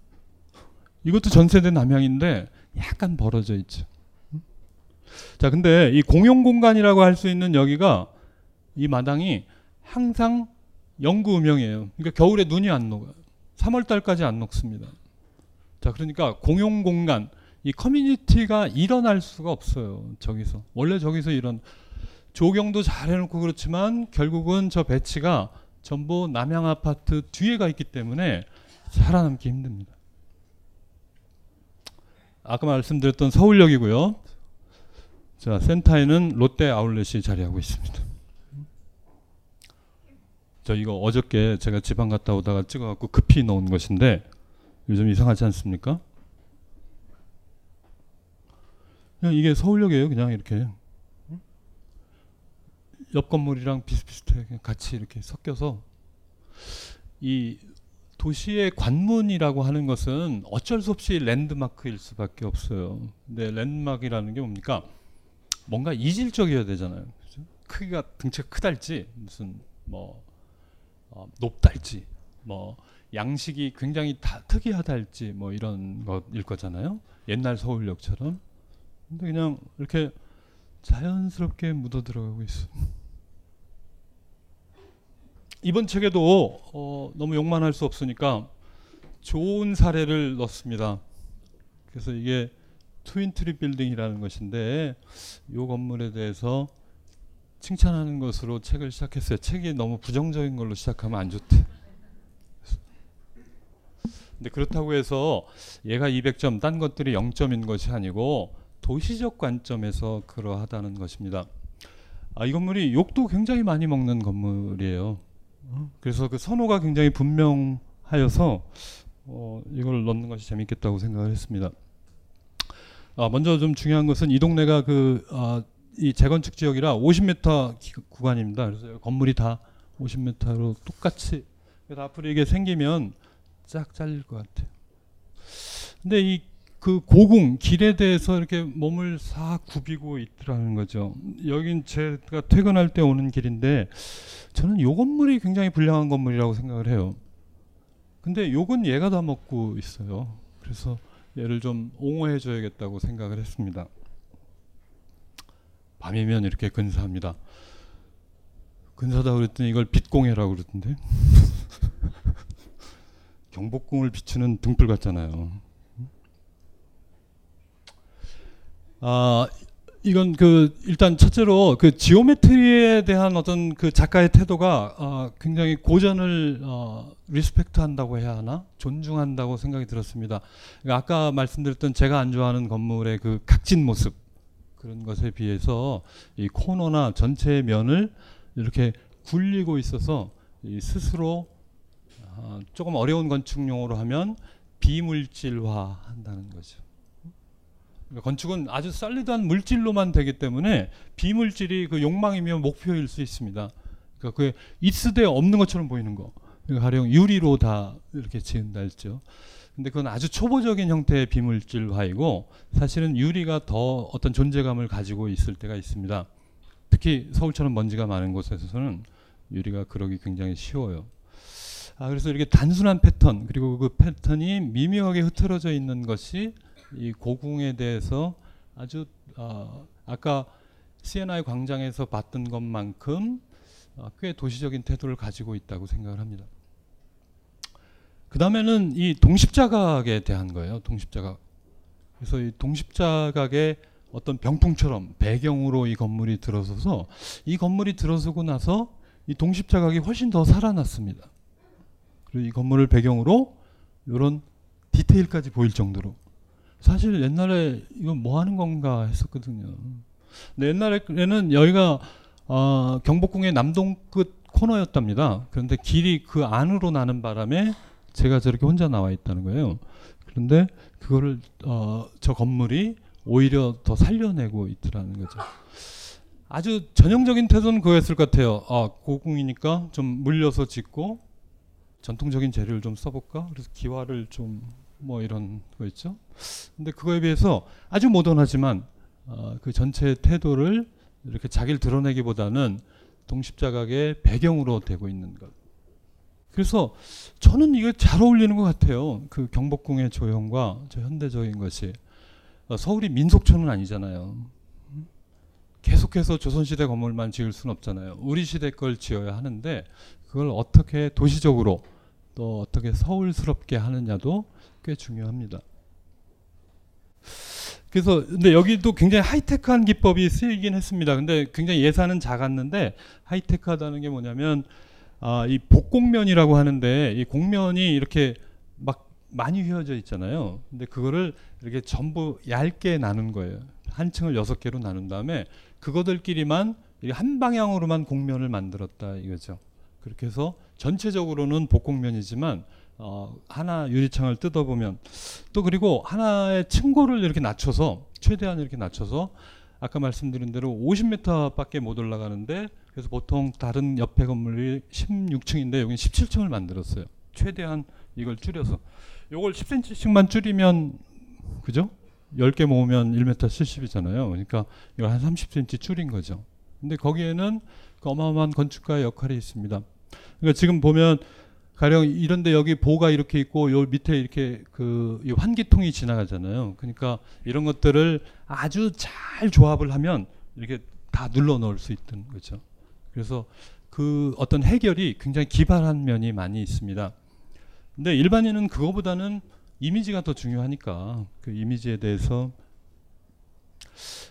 이것도 전세대 남양인데 약간 벌어져 있죠. 응? 자 근데 이 공용 공간이라고 할 수 있는 여기가 이 마당이 항상 영구 음영이에요. 그러니까 겨울에 눈이 안 녹아요. 3월 달까지 안 녹습니다. 자 그러니까 공용 공간 이 커뮤니티가 일어날 수가 없어요. 저기서 원래 저기서 이런 조경도 잘 해놓고 그렇지만 결국은 저 배치가 전부 남양 아파트 뒤에가 있기 때문에 살아남기 힘듭니다. 아까 말씀드렸던 서울역이고요. 자 센터에는 롯데 아울렛이 자리하고 있습니다. 저 이거 어저께 제가 지방 갔다 오다가 찍어갖고 급히 넣은 것인데 요즘 이상하지 않습니까? 그냥 이게 서울역이에요. 그냥 이렇게 옆 건물이랑 비슷비슷하게 그냥 같이 이렇게 섞여서 이 도시의 관문이라고 하는 것은 어쩔 수 없이 랜드마크일 수밖에 없어요. 근데 랜드마크라는 게 뭡니까? 뭔가 이질적이어야 되잖아요. 그죠? 크기가 등치가 크달지 무슨 뭐 어, 높달지 뭐 양식이 굉장히 다 특이하달지 뭐 이런 것일 거잖아요. 옛날 서울역처럼. 근데 그냥 이렇게 자연스럽게 묻어 들어가고 있어. 이번 책에도 어, 너무 욕만 할 수 없으니까 좋은 사례를 넣습니다. 그래서 이게 트윈트리 빌딩이라는 것인데 이 건물에 대해서 칭찬하는 것으로 책을 시작했어요. 책이 너무 부정적인 걸로 시작하면 안 좋대. 근데 그렇다고 해서 얘가 200점, 딴 것들이 0점인 것이 아니고 도시적 관점에서 그러하다는 것입니다. 아, 이 건물이 욕도 굉장히 많이 먹는 건물이에요. 어? 그래서 그 선호가 굉장히 분명하여서 어, 이걸 넣는 것이 재밌겠다고 생각을 했습니다. 아, 먼저 좀 중요한 것은 이 동네가 그 아, 이 재건축 지역이라 50m 기- 구간입니다. 그래서 건물이 다 50m로 똑같이 앞으로 이게 생기면 쫙 잘릴 것 같아요. 근데 이 그 고궁 길에 대해서 이렇게 몸을 싹 굽이고 있더라는 거죠. 여긴 제가 퇴근할 때 오는 길인데 저는 요 건물이 굉장히 불량한 건물이라고 생각을 해요. 근데 욕은 얘가 다 먹고 있어요. 그래서 얘를 좀 옹호해 줘야겠다고 생각을 했습니다. 밤이면 이렇게 근사합니다. 근사다 그랬더니 이걸 빛공해라고 그러던데. 경복궁을 비추는 등불 같잖아요. 아 이건 그 일단 첫째로 그 지오메트리에 대한 어떤 그 작가의 태도가 어, 굉장히 고전을 어, 리스펙트한다고 해야 하나 존중한다고 생각이 들었습니다. 그러니까 아까 말씀드렸던 제가 안 좋아하는 건물의 그 각진 모습 그런 것에 비해서 이 코너나 전체 면을 이렇게 굴리고 있어서 이 스스로 아, 조금 어려운 건축 용어로 하면 비물질화 한다는 거죠. 그러니까 건축은 아주 쌀리드한 물질로만 되기 때문에 비물질이 그 욕망이며 목표일 수 있습니다. 그러니까 그 있으되 없는 것처럼 보이는 거. 그러니까 가령 유리로 다 이렇게 지은다 했죠. 근데 그건 아주 초보적인 형태의 비물질화이고 사실은 유리가 더 어떤 존재감을 가지고 있을 때가 있습니다. 특히 서울처럼 먼지가 많은 곳에서는 유리가 그러기 굉장히 쉬워요. 아, 그래서 이렇게 단순한 패턴 그리고 그 패턴이 미묘하게 흐트러져 있는 것이 이 고궁에 대해서 아주 어, 아까 CNI 광장에서 봤던 것만큼 어, 꽤 도시적인 태도를 가지고 있다고 생각을 합니다. 그 다음에는 이 동십자각에 대한 거예요. 동십자각. 그래서 이 동십자각의 어떤 병풍처럼 배경으로 이 건물이 들어서서 이 건물이 들어서고 나서 이 동십자각이 훨씬 더 살아났습니다. 그리고 이 건물을 배경으로 이런 디테일까지 보일 정도로 사실 옛날에 이건 뭐 하는 건가 했었거든요. 근데 옛날에는 여기가 어, 경복궁의 남동 끝 코너였답니다. 그런데 길이 그 안으로 나는 바람에 제가 저렇게 혼자 나와 있다는 거예요. 그런데 그거를 어, 저 건물이 오히려 더 살려내고 있더라는 거죠. 아주 전형적인 태도는 그거였을 것 같아요. 아, 고궁이니까 좀 물려서 짓고 전통적인 재료를 좀 써볼까? 그래서 기와를 좀 뭐 이런 거 있죠. 근데 그거에 비해서 아주 모던하지만 어, 그 전체 태도를 이렇게 자기를 드러내기보다는 동십자각의 배경으로 되고 있는 것. 그래서 저는 이게 잘 어울리는 것 같아요. 그 경복궁의 조형과 저 현대적인 것이 어, 서울이 민속촌은 아니잖아요. 계속해서 조선시대 건물만 지을 수는 없잖아요. 우리 시대 걸 지어야 하는데 그걸 어떻게 도시적으로 또 어떻게 서울스럽게 하느냐도 꽤 중요합니다. 그래서 근데 여기도 굉장히 하이테크한 기법이 쓰이긴 했습니다. 근데 굉장히 예산은 작았는데 하이테크하다는 게 뭐냐면 아, 이 복곡면이라고 하는데 이 곡면이 이렇게 막 많이 휘어져 있잖아요. 근데 그거를 이렇게 전부 얇게 나눈 거예요. 한 층을 여섯 개로 나눈 다음에 그거들끼리만 한 방향으로만 곡면을 만들었다 이거죠. 그렇게 해서 전체적으로는 복곡면이지만 어, 하나 유리창을 뜯어보면 또 그리고 하나의 층고를 이렇게 낮춰서 최대한 이렇게 낮춰서 아까 말씀드린 대로 50m밖에 못 올라가는데 그래서 보통 다른 옆에 건물이 16층인데 여기는 17층을 만들었어요. 최대한 이걸 줄여서 요걸 10cm씩만 줄이면 그죠? 10개 모으면 1m 70이잖아요. 그러니까 이걸 한 30cm 줄인 거죠. 근데 거기에는 그 어마어마한 건축가의 역할이 있습니다. 그러니까 지금 보면 가령 이런데 여기 보가 이렇게 있고 요 밑에 이렇게 그 환기통이 지나가잖아요. 그러니까 이런 것들을 아주 잘 조합을 하면 이렇게 다 눌러 넣을 수 있는 거죠. 그래서 그 어떤 해결이 굉장히 기발한 면이 많이 있습니다. 근데 일반인은 그거보다는 이미지가 더 중요하니까 그 이미지에 대해서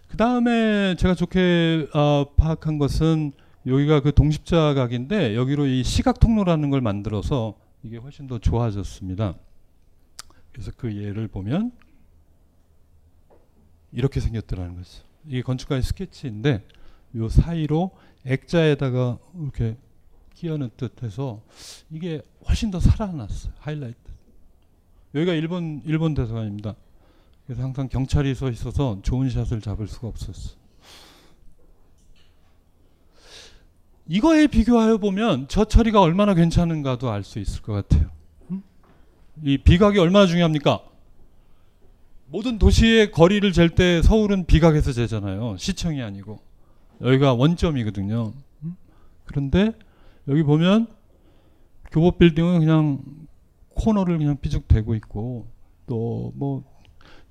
그 다음에 제가 좋게 어, 파악한 것은 여기가 그 동십자 각인데 여기로 이 시각 통로라는 걸 만들어서 이게 훨씬 더 좋아졌습니다. 그래서 그 예를 보면 이렇게 생겼더라는 거죠. 이게 건축가의 스케치인데 요 사이로 액자에다가 이렇게 끼얹은 듯해서 이게 훨씬 더 살아났어요. 하이라이트. 여기가 일본 일본 대사관입니다. 그래서 항상 경찰이 서 있어서 좋은 샷을 잡을 수가 없었어. 이거에 비교하여 보면 저 처리가 얼마나 괜찮은가도 알 수 있을 것 같아요. 음? 이 비각이 얼마나 중요합니까? 모든 도시의 거리를 잴 때 서울은 비각에서 재잖아요. 시청이 아니고 여기가 원점이거든요. 음? 그런데 여기 보면 교보 빌딩은 그냥 코너를 그냥 삐죽대고 있고 또 뭐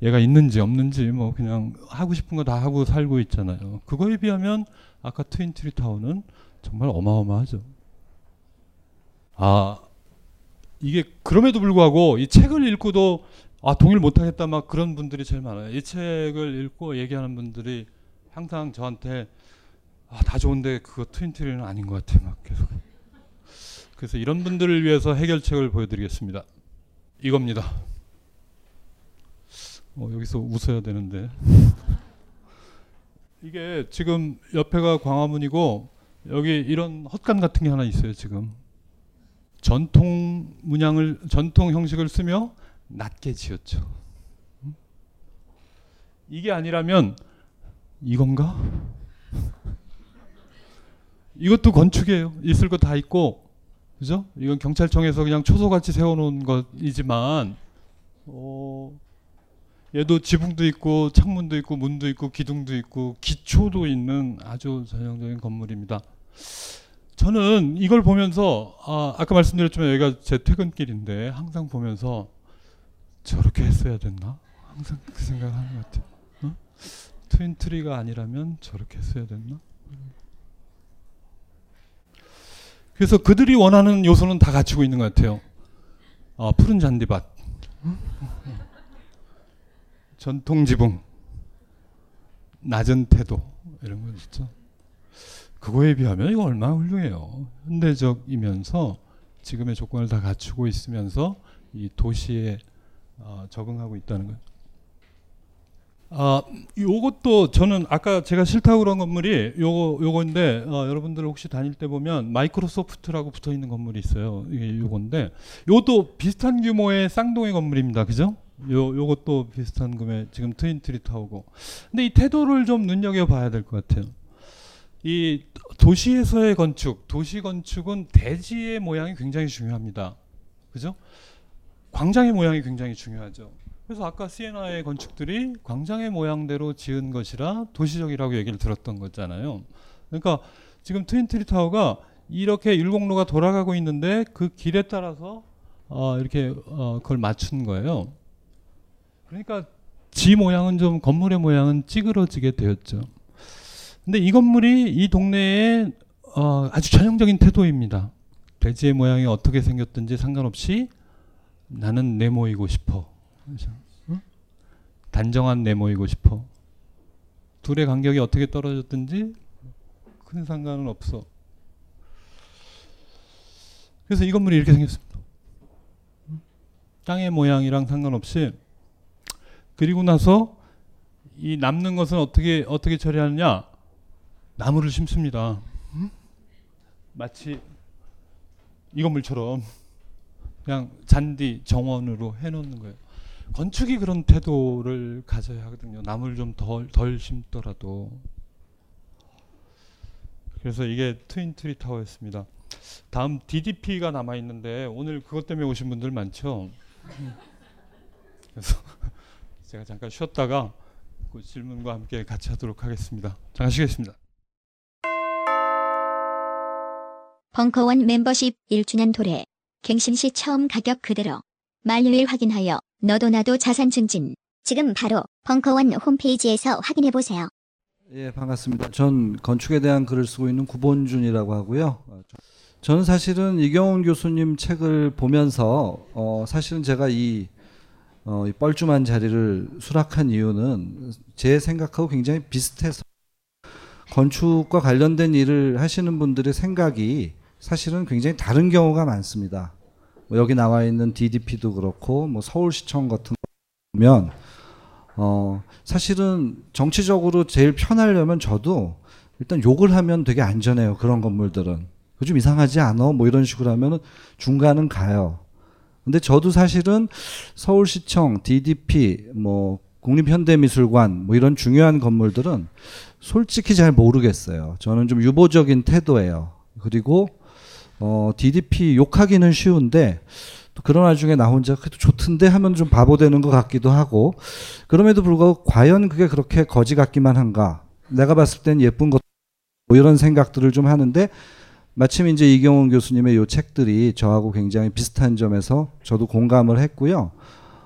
얘가 있는지 없는지 뭐 그냥 하고 싶은 거 다 하고 살고 있잖아요. 그거에 비하면 아까 트윈트리 타워는 정말 어마어마하죠. 아 이게 그럼에도 불구하고 이 책을 읽고도 아 동의를 못하겠다 막 그런 분들이 제일 많아요. 이 책을 읽고 얘기하는 분들이 항상 저한테 아 다 좋은데 그거 트윈트리는 아닌 것 같아 막 계속. 그래서 이런 분들을 위해서 해결책을 보여드리겠습니다. 이겁니다. 어, 여기서 웃어야 되는데 이게 지금 옆에가 광화문이고 여기 이런 헛간 같은 게 하나 있어요 지금 전통 문양을 전통 형식을 쓰며 낮게 지었죠. 음? 이게 아니라면 이건가? 이것도 건축이에요. 있을 거 다 있고 그죠? 이건 경찰청에서 그냥 초소같이 세워놓은 것이지만 어, 얘도 지붕도 있고 창문도 있고 문도 있고 기둥도 있고 기초도 있는 아주 전형적인 건물입니다. 저는 이걸 보면서 아, 아까 말씀드렸지만 여기가 제 퇴근길인데 항상 보면서 저렇게 했어야 됐나? 항상 그 생각을 하는 것 같아요. 어? 트윈트리가 아니라면 저렇게 했어야 됐나? 그래서 그들이 원하는 요소는 다 갖추고 있는 것 같아요. 아, 푸른 잔디밭, 전통 지붕, 낮은 태도 이런 거 있죠. 그거에 비하면 이거 얼마나 훌륭해요. 현대적이면서 지금의 조건을 다 갖추고 있으면서 이 도시에 어, 적응하고 있다는 것. 아, 요것도 저는 아까 제가 싫다고 그런 건물이 요거 요건데 어, 여러분들 혹시 다닐 때 보면 마이크로소프트라고 붙어 있는 건물이 있어요. 이게 요건데 요것도 비슷한 규모의 쌍둥이 건물입니다. 그죠? 요 요것도 비슷한 규모의 지금 트윈트리 타워고. 근데 이 태도를 좀 눈여겨 봐야 될 것 같아요. 이 도시에서의 건축, 도시 건축은 대지의 모양이 굉장히 중요합니다. 그죠? 광장의 모양이 굉장히 중요하죠. 그래서 아까 시에나의 건축들이 광장의 모양대로 지은 것이라 도시적이라고 얘기를 들었던 거잖아요. 그러니까 지금 트윈트리 타워가 이렇게 율곡로가 돌아가고 있는데 그 길에 따라서 어 이렇게 어 그걸 맞춘 거예요. 그러니까 지 모양은 좀 건물의 모양은 찌그러지게 되었죠. 근데 이 건물이 이 동네의 어 아주 전형적인 태도입니다. 돼지의 모양이 어떻게 생겼든지 상관없이 나는 네모이고 싶어. 응? 단정한 네모이고 싶어. 둘의 간격이 어떻게 떨어졌든지 큰 상관은 없어. 그래서 이 건물이 이렇게 생겼습니다. 땅의 모양이랑 상관없이 그리고 나서 이 남는 것은 어떻게 어떻게 처리하느냐? 나무를 심습니다. 마치 이 건물처럼 그냥 잔디 정원으로 해놓는 거예요. 건축이 그런 태도를 가져야 하거든요. 나무를 좀 덜 덜 심더라도. 그래서 이게 트윈트리 타워였습니다. 다음 DDP가 남아 있는데 오늘 그것 때문에 오신 분들 많죠. 그래서 제가 잠깐 쉬었다가 그 질문과 함께 같이 하도록 하겠습니다. 잠깐 쉬겠습니다. 벙커원 멤버십 1주년 도래. 갱신 시 처음 가격 그대로. 만료일 확인하여 너도 나도 자산 증진. 지금 바로 벙커원 홈페이지에서 확인해 보세요. 예, 반갑습니다. 전 건축에 대한 글을 쓰고 있는 구본준이라고 하고요. 저는 사실은 이경훈 교수님 책을 보면서 어, 사실은 제가 이, 어, 이 뻘쭘한 자리를 수락한 이유는 제 생각하고 굉장히 비슷해서 건축과 관련된 일을 하시는 분들의 생각이 사실은 굉장히 다른 경우가 많습니다. 뭐 여기 나와 있는 DDP도 그렇고 뭐 서울시청 같은 거 보면 어, 사실은 정치적으로 제일 편하려면 저도 일단 욕을 하면 되게 안전해요. 그런 건물들은. 그좀 이상하지 않아? 뭐 이런 식으로 하면은 중간은 가요. 근데 저도 사실은 서울시청, DDP, 뭐 국립현대미술관 뭐 이런 중요한 건물들은 솔직히 잘 모르겠어요. 저는 좀 유보적인 태도예요. 그리고 어, DDP 욕하기는 쉬운데 또 그런 와중에 나 혼자 그래도 좋던데 하면 좀 바보 되는 것 같기도 하고 그럼에도 불구하고 과연 그게 그렇게 거지 같기만 한가? 내가 봤을 땐 예쁜 것 뭐 이런 생각들을 좀 하는데 마침 이제 이경훈 교수님의 요 책들이 저하고 굉장히 비슷한 점에서 저도 공감을 했고요.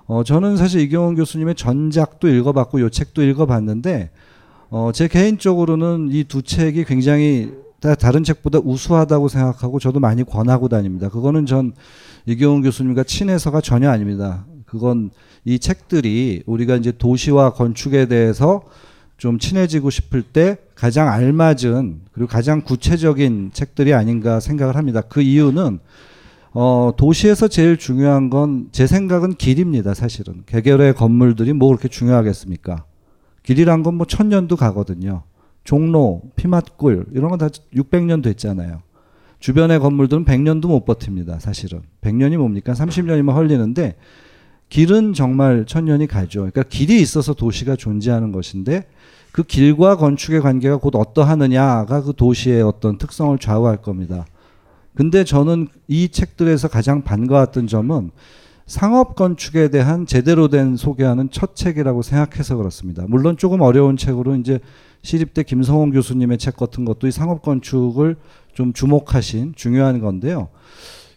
어, 저는 사실 이경훈 교수님의 전작도 읽어봤고 요 책도 읽어봤는데 어, 제 개인적으로는 이 두 책이 굉장히 다 다른 책보다 우수하다고 생각하고 저도 많이 권하고 다닙니다. 그거는 전 이경훈 교수님과 친해서가 전혀 아닙니다. 그건 이 책들이 우리가 이제 도시와 건축에 대해서 좀 친해지고 싶을 때 가장 알맞은 그리고 가장 구체적인 책들이 아닌가 생각을 합니다. 그 이유는 어, 도시에서 제일 중요한 건 제 생각은 길입니다. 사실은 개결의 건물들이 뭐 그렇게 중요하겠습니까? 길이란 건 뭐 천년도 가거든요. 종로, 피맛골 이런 건 다 600년 됐잖아요. 주변의 건물들은 100년도 못 버팁니다. 사실은 100년이 뭡니까? 30년이면 헐리는데 길은 정말 천년이 가죠. 그러니까 길이 있어서 도시가 존재하는 것인데 그 길과 건축의 관계가 곧 어떠하느냐가 그 도시의 어떤 특성을 좌우할 겁니다. 근데 저는 이 책들에서 가장 반가웠던 점은 상업 건축에 대한 제대로 된 소개하는 첫 책이라고 생각해서 그렇습니다. 물론 조금 어려운 책으로 이제 시립대 김성원 교수님의 책 같은 것도 이 상업 건축을 좀 주목하신 중요한 건데요.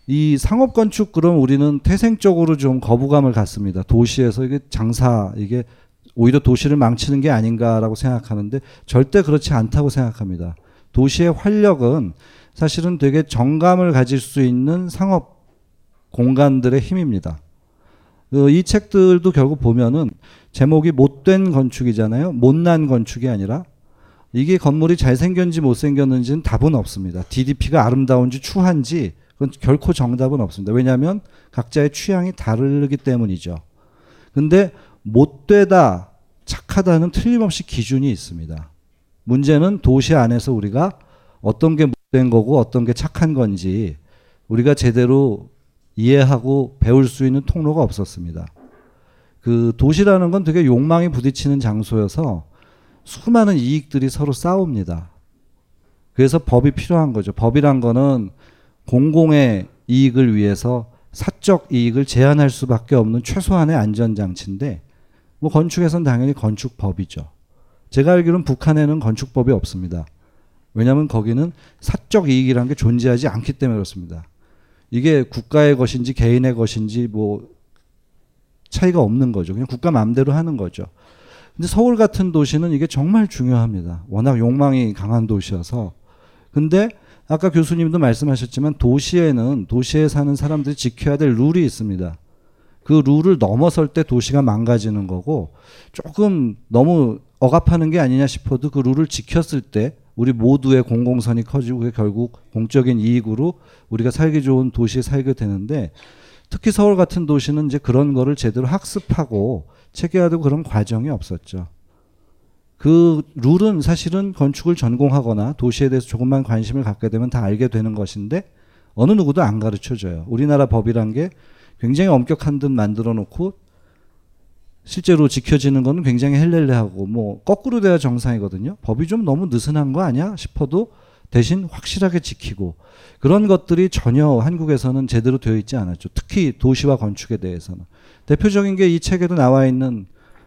이 상업 건축 그럼 우리는 태생적으로 좀 거부감을 갖습니다. 도시에서 이게 장사 이게 오히려 도시를 망치는 게 아닌가라고 생각하는데 절대 그렇지 않다고 생각합니다. 도시의 활력은 사실은 되게 정감을 가질 수 있는 상업 공간들의 힘입니다. 어, 이 책들도 결국 보면은 제목이 못된 건축이잖아요. 못난 건축이 아니라 이게 건물이 잘생겼는지 못생겼는지는 답은 없습니다. DDP가 아름다운지 추한지 그건 결코 정답은 없습니다. 왜냐하면 각자의 취향이 다르기 때문이죠. 근데 못되다, 착하다는 틀림없이 기준이 있습니다. 문제는 도시 안에서 우리가 어떤 게 못된 거고 어떤 게 착한 건지 우리가 제대로 이해하고 배울 수 있는 통로가 없었습니다. 그 도시라는 건 되게 욕망이 부딪히는 장소여서 수많은 이익들이 서로 싸웁니다. 그래서 법이 필요한 거죠. 법이란 거는 공공의 이익을 위해서 사적 이익을 제한할 수밖에 없는 최소한의 안전장치인데 뭐 건축에선 당연히 건축법이죠. 제가 알기로는 북한에는 건축법이 없습니다. 왜냐하면 거기는 사적 이익이라는 게 존재하지 않기 때문에 그렇습니다. 이게 국가의 것인지 개인의 것인지 뭐 차이가 없는 거죠. 그냥 국가 마음대로 하는 거죠. 근데 서울 같은 도시는 이게 정말 중요합니다. 워낙 욕망이 강한 도시여서. 근데 아까 교수님도 말씀하셨지만 도시에는 도시에 사는 사람들이 지켜야 될 룰이 있습니다. 그 룰을 넘어설 때 도시가 망가지는 거고 조금 너무 억압하는 게 아니냐 싶어도 그 룰을 지켰을 때 우리 모두의 공공선이 커지고 결국 공적인 이익으로 우리가 살기 좋은 도시에 살게 되는데 특히 서울 같은 도시는 이제 그런 거를 제대로 학습하고 체계화되고 그런 과정이 없었죠. 그 룰은 사실은 건축을 전공하거나 도시에 대해서 조금만 관심을 갖게 되면 다 알게 되는 것인데 어느 누구도 안 가르쳐 줘요. 우리나라 법이란 게 굉장히 엄격한 듯 만들어 놓고 실제로 지켜지는 거는 굉장히 헬렐레하고 뭐 거꾸로 돼야 정상이거든요. 법이 좀 너무 느슨한 거 아니야 싶어도 대신 확실하게 지키고 그런 것들이 전혀 한국에서는 제대로 되어 있지 않았죠. 특히 도시와 건축에 대해서는 대표적인 게 이 책에도 나와 있는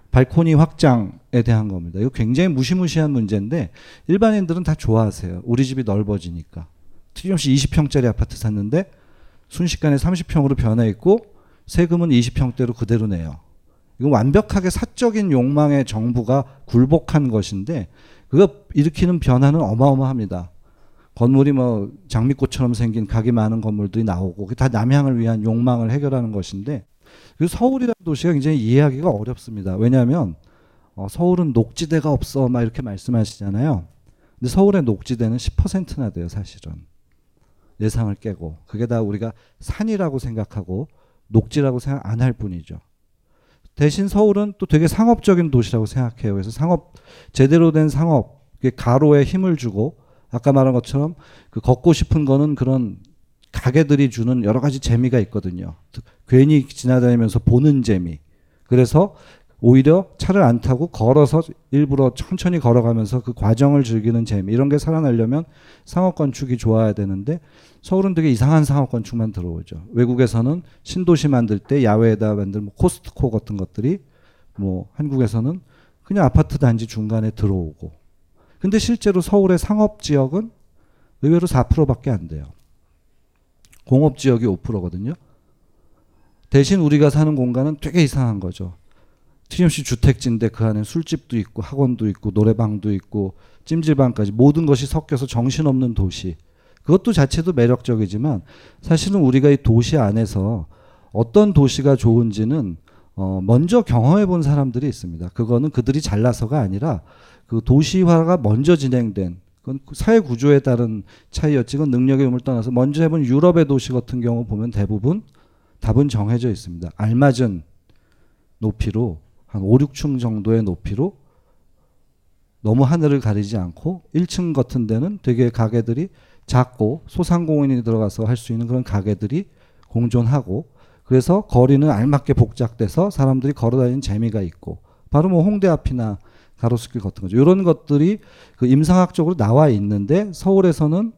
발코니 확장에 대한 겁니다. 이거 굉장히 무시무시한 문제인데 일반인들은 다 좋아하세요. 우리 집이 넓어지니까. 틀림없이 20평짜리 아파트 샀는데 순식간에 30평으로 변해 있고 세금은 20평대로 그대로 내요. 이건 완벽하게 사적인 욕망의 정부가 굴복한 것인데 그거 일으키는 변화는 어마어마합니다. 건물이 뭐 장미꽃처럼 생긴 각이 많은 건물들이 나오고 그게 다 남향을 위한 욕망을 해결하는 것인데 그 서울이라는 도시가 굉장히 이해하기가 어렵습니다. 왜냐하면 어, 서울은 녹지대가 없어 막 이렇게 말씀하시잖아요. 근데 서울의 녹지대는 10%나 돼요, 사실은. 예상을 깨고 그게 다 우리가 산이라고 생각하고 녹지라고 생각 안 할 뿐이죠. 대신 서울은 또 되게 상업적인 도시라고 생각해요. 그래서 상업 제대로 된 상업 가로에 힘을 주고 아까 말한 것처럼 그 걷고 싶은 거는 그런 가게들이 주는 여러 가지 재미가 있거든요. 괜히 지나다니면서 보는 재미. 그래서 오히려 차를 안 타고 걸어서 일부러 천천히 걸어가면서 그 과정을 즐기는 재미 이런 게 살아나려면 상업 건축이 좋아야 되는데 서울은 되게 이상한 상업 건축만 들어오죠. 외국에서는 신도시 만들 때 야외에다 만들 뭐 코스트코 같은 것들이 뭐 한국에서는 그냥 아파트 단지 중간에 들어오고 근데 실제로 서울의 상업 지역은 의외로 4%밖에 안 돼요. 공업 지역이 5%거든요. 대신 우리가 사는 공간은 되게 이상한 거죠. 틀림없이 주택지인데 그 안에 술집도 있고 학원도 있고 노래방도 있고 찜질방까지 모든 것이 섞여서 정신없는 도시. 그것도 자체도 매력적이지만 사실은 우리가 이 도시 안에서 어떤 도시가 좋은지는 어 먼저 경험해 본 사람들이 있습니다. 그거는 그들이 잘나서가 아니라 그 도시화가 먼저 진행된 그건 사회 구조에 따른 차이였지 그 능력의 의무를 떠나서 먼저 해본 유럽의 도시 같은 경우 보면 대부분 답은 정해져 있습니다. 알맞은 높이로 한 5, 6층 정도의 높이로 너무 하늘을 가리지 않고 1층 같은 데는 되게 가게들이 작고 소상공인이 들어가서 할 수 있는 그런 가게들이 공존하고 그래서 거리는 알맞게 복잡돼서 사람들이 걸어다니는 재미가 있고 바로 뭐 홍대 앞이나 가로수길 같은 거죠. 이런 것들이 그 임상학적으로 나와 있는데 서울에서는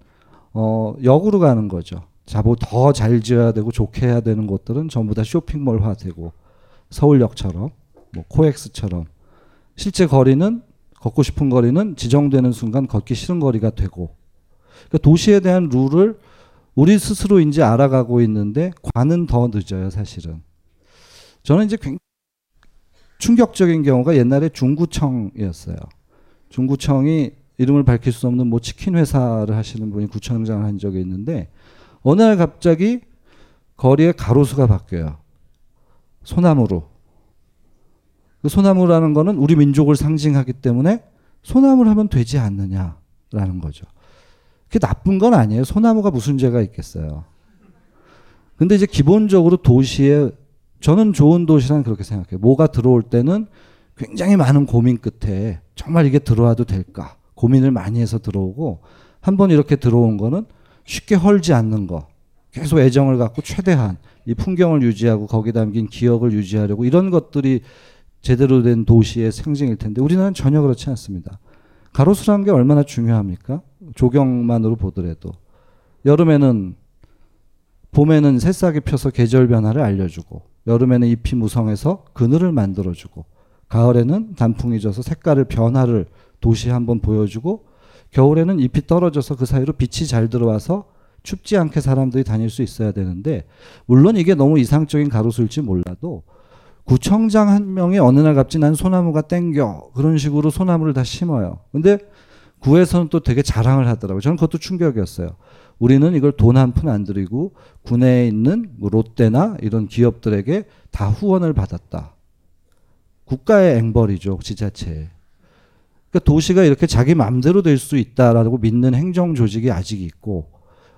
어 역으로 가는 거죠. 자보 더 잘 지어야 되고 좋게 해야 되는 것들은 전부 다 쇼핑몰화되고 서울역처럼 뭐 코엑스처럼 실제 거리는 걷고 싶은 거리는 지정되는 순간 걷기 싫은 거리가 되고 그러니까 도시에 대한 룰을 우리 스스로 이제 알아가고 있는데 관은 더 늦어요 사실은. 저는 이제 굉장히 충격적인 경우가 옛날에 중구청이었어요. 중구청이 이름을 밝힐 수 없는 뭐 치킨 회사를 하시는 분이 구청장을 한 적이 있는데 어느 날 갑자기 거리에 가로수가 바뀌어요. 소나무로 그 소나무라는 거는 우리 민족을 상징하기 때문에 소나무를 하면 되지 않느냐라는 거죠. 그게 나쁜 건 아니에요. 소나무가 무슨 죄가 있겠어요. 근데 이제 기본적으로 도시에 저는 좋은 도시란 그렇게 생각해요. 뭐가 들어올 때는 굉장히 많은 고민 끝에 정말 이게 들어와도 될까 고민을 많이 해서 들어오고 한 번 이렇게 들어온 거는 쉽게 헐지 않는 거 계속 애정을 갖고 최대한 이 풍경을 유지하고 거기 담긴 기억을 유지하려고 이런 것들이 제대로 된 도시의 상징일 텐데 우리나라는 전혀 그렇지 않습니다. 가로수라는 게 얼마나 중요합니까? 조경만으로 보더라도 여름에는 봄에는 새싹이 펴서 계절 변화를 알려주고 여름에는 잎이 무성해서 그늘을 만들어주고 가을에는 단풍이 져서 색깔을 변화를 도시에 한번 보여주고 겨울에는 잎이 떨어져서 그 사이로 빛이 잘 들어와서 춥지 않게 사람들이 다닐 수 있어야 되는데 물론 이게 너무 이상적인 가로수일지 몰라도 구청장 한 명이 어느 날 갑자기 난 소나무가 땡겨 그런 식으로 소나무를 다 심어요. 근데 구에서는 또 되게 자랑을 하더라고요. 저는 그것도 충격이었어요. 우리는 이걸 돈 한 푼 안 들이고 군내에 있는 뭐 롯데나 이런 기업들에게 다 후원을 받았다. 국가의 앵벌이죠, 지자체. 그러니까 도시가 이렇게 자기 마음대로 될 수 있다라고 믿는 행정 조직이 아직 있고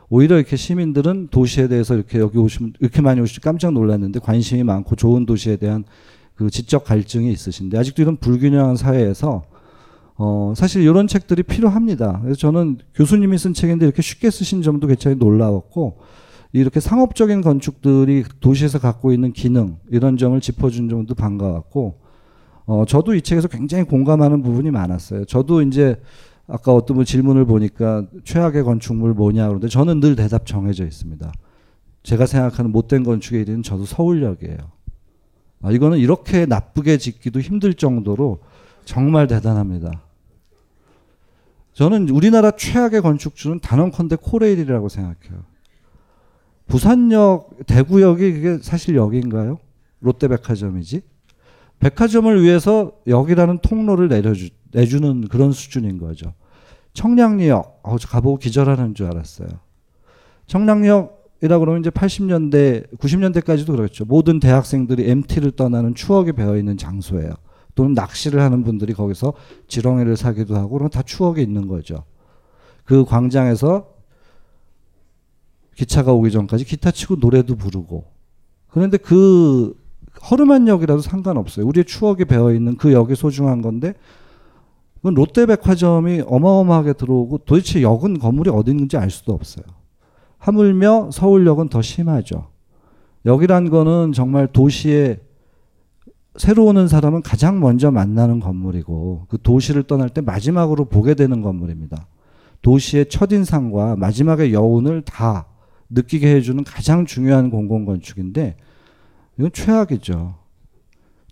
오히려 이렇게 시민들은 도시에 대해서 이렇게 여기 오시면 이렇게 많이 오시 깜짝 놀랐는데 관심이 많고 좋은 도시에 대한 그 지적 갈증이 있으신데 아직도 이런 불균형한 사회에서 어 사실 이런 책들이 필요합니다. 그래서 저는 교수님이 쓴 책인데 이렇게 쉽게 쓰신 점도 굉장히 놀라웠고 이렇게 상업적인 건축들이 도시에서 갖고 있는 기능 이런 점을 짚어준 점도 반가웠고 어 저도 이 책에서 굉장히 공감하는 부분이 많았어요. 저도 이제 아까 어떤 분 질문을 보니까 최악의 건축물 뭐냐 그런데 저는 늘 대답 정해져 있습니다. 제가 생각하는 못된 건축의 1위는 저도 서울역이에요. 아, 이거는 이렇게 나쁘게 짓기도 힘들 정도로 정말 대단합니다. 저는 우리나라 최악의 건축주는 단언컨대 코레일이라고 생각해요. 부산역, 대구역이 그게 사실 역인가요? 롯데백화점이지? 백화점을 위해서 역이라는 통로를 내려주, 내주는 그런 수준인 거죠. 청량리역, 어, 가보고 기절하는 줄 알았어요. 청량리역이라 그러면 이제 80년대, 90년대까지도 그렇죠. 모든 대학생들이 MT를 떠나는 추억이 배어 있는 장소예요. 또는 낚시를 하는 분들이 거기서 지렁이를 사기도 하고 그런 다 추억이 있는 거죠. 그 광장에서 기차가 오기 전까지 기타 치고 노래도 부르고 그런데 그 허름한 역이라도 상관없어요. 우리의 추억이 배어 있는 그 역이 소중한 건데 롯데백화점이 어마어마하게 들어오고 도대체 역은 건물이 어디 있는지 알 수도 없어요. 하물며 서울역은 더 심하죠. 역이란 거는 정말 도시에 새로 오는 사람은 가장 먼저 만나는 건물이고 그 도시를 떠날 때 마지막으로 보게 되는 건물입니다. 도시의 첫인상과 마지막의 여운을 다 느끼게 해주는 가장 중요한 공공건축인데 이건 최악이죠.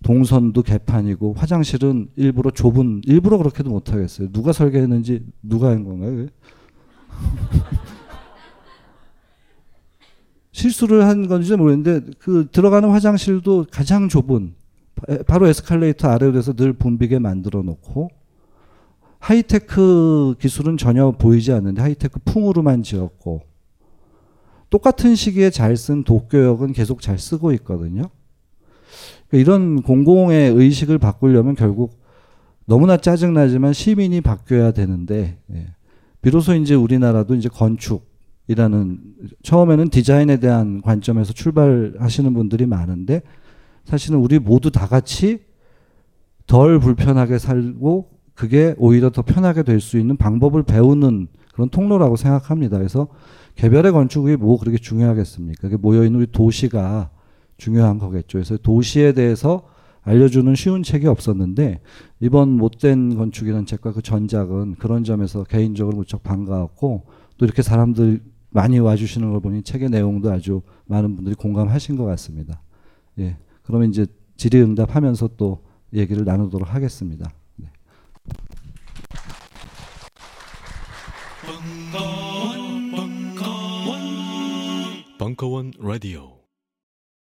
동선도 개판이고 화장실은 일부러 좁은 일부러 그렇게도 못 하겠어요. 누가 설계했는지 누가 한 건가요? 실수를 한 건지 모르겠는데 그 들어가는 화장실도 가장 좁은 바로 에스컬레이터 아래로 돼서 늘 붐비게 만들어 놓고 하이테크 기술은 전혀 보이지 않는데 하이테크 풍으로만 지었고 똑같은 시기에 잘 쓴 도쿄역은 계속 잘 쓰고 있거든요. 이런 공공의 의식을 바꾸려면 결국 너무나 짜증나지만 시민이 바뀌어야 되는데 예. 비로소 이제 우리나라도 이제 건축이라는 처음에는 디자인에 대한 관점에서 출발하시는 분들이 많은데 사실은 우리 모두 다 같이 덜 불편하게 살고 그게 오히려 더 편하게 될 수 있는 방법을 배우는 그런 통로라고 생각합니다. 그래서 개별의 건축이 뭐 그렇게 중요하겠습니까? 그게 모여있는 우리 도시가 중요한 거겠죠. 그래서 도시에 대해서 알려주는 쉬운 책이 없었는데 이번 못된 건축이라는 책과 그 전작은 그런 점에서 개인적으로 무척 반가웠고 또 이렇게 사람들 많이 와주시는 걸 보니 책의 내용도 아주 많은 분들이 공감하신 것 같습니다. 예. 그러면 이제 질의응답하면서 또 얘기를 나누도록 하겠습니다. 네. 벙커원, 벙커원, 벙커원 라디오.